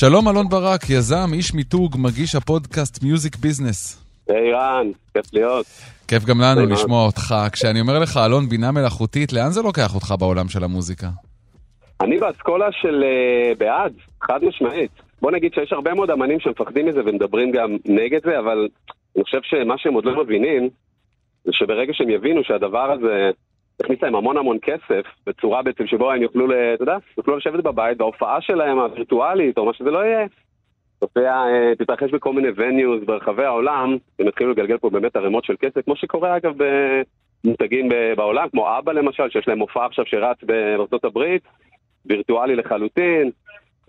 שלום אלון ברק, יזם, איש מיתוג, מגיש הפודקאסט Music Business. היי רן, כיף להיות. כיף גם לנו לשמוע אותך. כשאני אומר לך, אלון, בינה מלאכותית, לאן זה לוקח אותך בעולם של המוזיקה? אני באסכולה של אה, בעד, חד משמעית. בוא נגיד שיש הרבה מאוד אמנים שמפחדים מזה ומדברים גם נגד זה, אבל אני חושב שמה שהם עוד לא מבינים, זה שברגע שהם יבינו שהדבר הזה הכניס להם המון המון כסף, בצורה בעצם שבו הם יוכלו, ל- אתה יודע, יוכלו לשבת בבית, וההופעה שלהם הווירטואלית, או מה שזה לא יהיה, תופיע, אה, תתרחש בכל מיני venues ברחבי העולם, הם יתחילו לגלגל פה באמת ערימות של כסף, כמו שקורה אגב במותגים בעולם, כמו אבא למשל, שיש להם מופע עכשיו שרץ בארצות הברית, וירטואלי לחלוטין,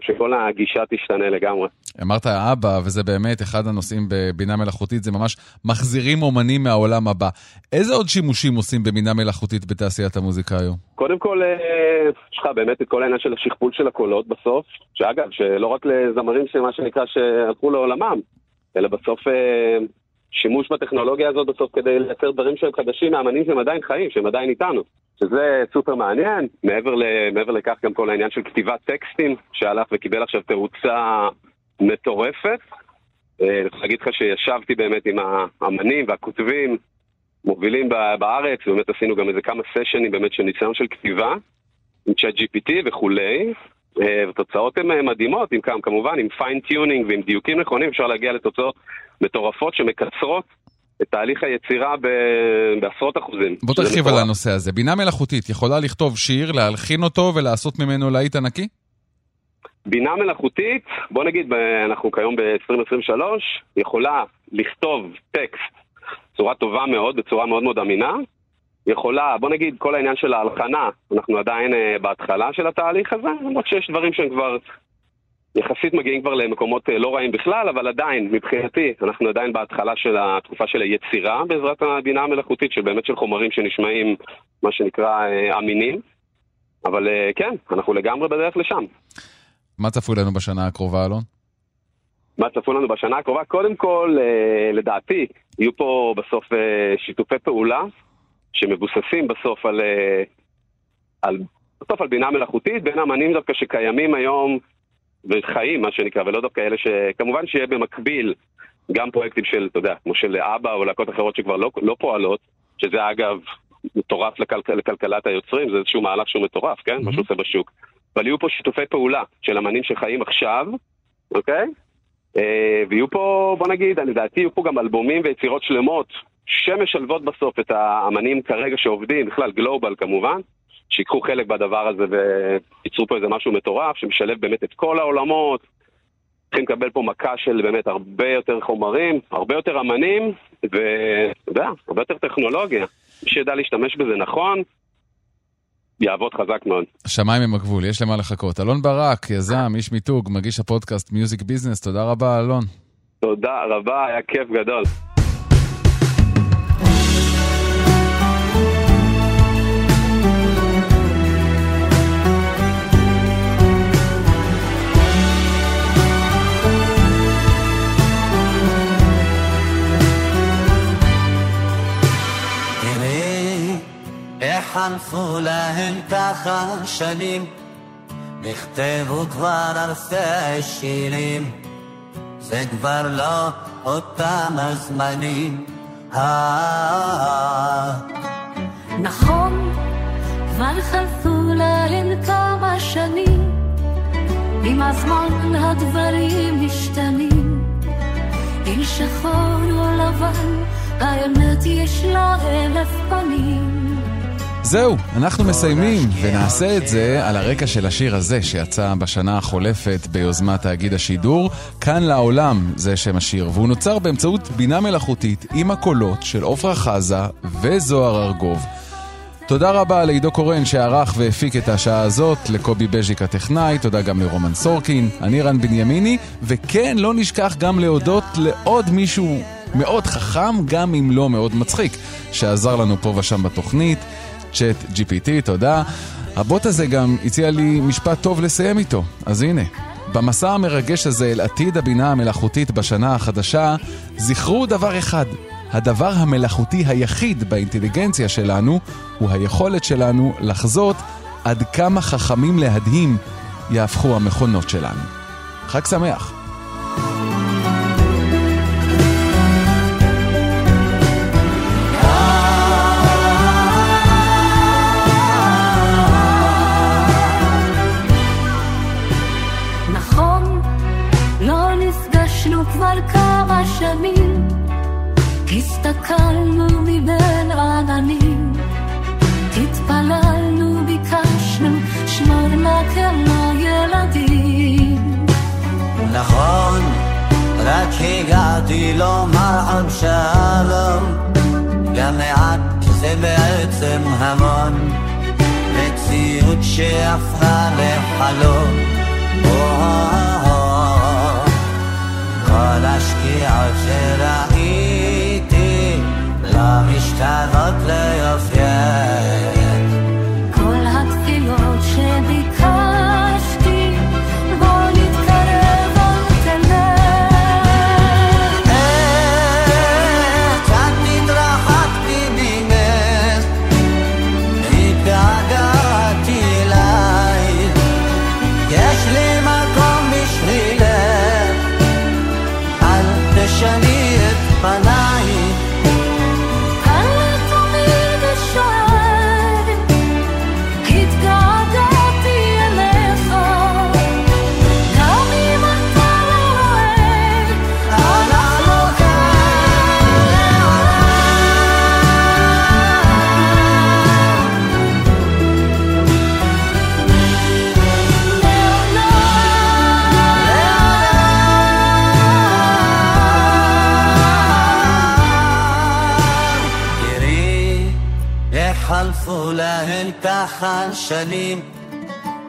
שכל הגישה תשתנה לגמרי. אמרת אבא, וזה באמת אחד הנושאים בבינה מלאכותית, זה ממש מחזירים אומנים מהעולם הבא. איזה עוד שימושים עושים בבינה מלאכותית בתעשיית המוזיקה היום? קודם כל, אה, יש לך באמת את כל העניין של השכפול של הקולות בסוף, שאגב, שלא רק לזמרים שמה שנקרא שהלכו לעולמם, אלא בסוף אה, שימוש בטכנולוגיה הזאת בסוף כדי לייצר דברים שהם חדשים מאמנים שהם עדיין חיים, שהם עדיין איתנו. שזה סופר מעניין, מעבר, ל, מעבר לכך גם כל העניין של כתיבת טקסטים, שהלך וקיבל עכשיו תאוצה מטורפת. אה, אני רוצה להגיד לך שישבתי באמת עם האמנים והכותבים מובילים בארץ, ובאמת עשינו גם איזה כמה סשנים באמת של ניסיון של כתיבה, עם ChatGPT וכולי, אה, ותוצאות הן אה, מדהימות, עם כמ- כמובן עם fine-tuning ועם דיוקים נכונים, אפשר להגיע לתוצאות מטורפות שמקצרות את תהליך היצירה ב- בעשרות אחוזים. בוא תרחיב על. הנושא הזה. בינה מלאכותית יכולה לכתוב שיר, להלחין אותו ולעשות ממנו להיט ענקי? בינה מלאכותית, בוא נגיד, אנחנו כיום ב-2023, יכולה לכתוב טקסט בצורה טובה מאוד, בצורה מאוד מאוד אמינה. יכולה, בוא נגיד, כל העניין של ההלחנה, אנחנו עדיין uh, בהתחלה של התהליך הזה, למרות שיש דברים שהם כבר יחסית מגיעים כבר למקומות uh, לא רעים בכלל, אבל עדיין, מבחינתי, אנחנו עדיין בהתחלה של התקופה של היצירה בעזרת הבינה המלאכותית, שבאמת של חומרים שנשמעים, מה שנקרא, uh, אמינים. אבל uh, כן, אנחנו לגמרי בדרך לשם. מה צפוי לנו בשנה הקרובה, אלון? מה צפוי לנו בשנה הקרובה? קודם כל, לדעתי, יהיו פה בסוף שיתופי פעולה שמבוססים בסוף על, אה, על, בסוף על בינה מלאכותית בין אמנים דווקא שקיימים היום וחיים, מה שנקרא, ולא דווקא אלה שכמובן שיהיה במקביל גם פרויקטים של, אתה יודע, כמו של אבא או להקות אחרות שכבר לא, לא פועלות, שזה אגב מטורף לכל, לכלכלת היוצרים, זה איזשהו מהלך שהוא מטורף, כן? Mm-hmm. מה שהוא עושה בשוק. אבל יהיו פה שיתופי פעולה של אמנים שחיים עכשיו, אוקיי? אה, ויהיו פה, בוא נגיד, לדעתי יהיו פה גם אלבומים ויצירות שלמות שמשלבות בסוף את האמנים כרגע שעובדים, בכלל גלובל כמובן, שיקחו חלק בדבר הזה וייצרו פה איזה משהו מטורף, שמשלב באמת את כל העולמות. צריכים לקבל פה מכה של באמת הרבה יותר חומרים, הרבה יותר אמנים, ואתה יודע, הרבה יותר טכנולוגיה. מי שידע להשתמש בזה נכון, יעבוד חזק מאוד. השמיים הם הגבול, יש למה לחכות. אלון ברק, יזם, איש מיתוג, מגיש הפודקאסט מיוזיק ביזנס, תודה רבה, אלון. תודה רבה, היה כיף גדול. חלפו להם ככה שנים, נכתבו כבר אלפי שירים, זה כבר לא אותם הזמנים. אה, נכון, כבר חלפו להם כמה שנים, עם הזמן הדברים משתנים, אם שחור או לבן, האמת יש לה אלף פנים. זהו, אנחנו מסיימים, ונעשה את זה על הרקע של השיר הזה שיצא בשנה החולפת ביוזמת תאגיד השידור. כאן לעולם זה שם השיר, והוא נוצר באמצעות בינה מלאכותית עם הקולות של עפרה חזה וזוהר ארגוב. תודה רבה לעידו קורן שערך והפיק את השעה הזאת, לקובי בז'יק הטכנאי, תודה גם לרומן סורקין, אני רן בנימיני, וכן, לא נשכח גם להודות לעוד מישהו מאוד חכם, גם אם לא מאוד מצחיק, שעזר לנו פה ושם בתוכנית, צ'אט GPT, תודה. הבוט הזה גם הציע לי משפט טוב לסיים איתו, אז הנה. במסע המרגש הזה אל עתיד הבינה המלאכותית בשנה החדשה, זכרו דבר אחד, הדבר המלאכותי היחיד באינטליגנציה שלנו הוא היכולת שלנו לחזות עד כמה חכמים להדהים יהפכו המכונות שלנו. חג שמח. נא כמו ילדים. נכון, רק הגעתי לומר עוד שלום, גם מעט זה בעצם המון, מציאות שהפכה לחלום. כל השקיעות שראיתי להן ככה שנים,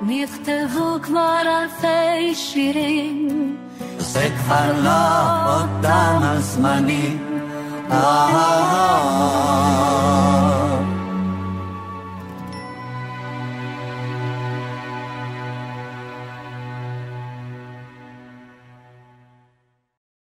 נכתבו כבר אלפי שירים, זה כבר לא אותם הזמנים. אה,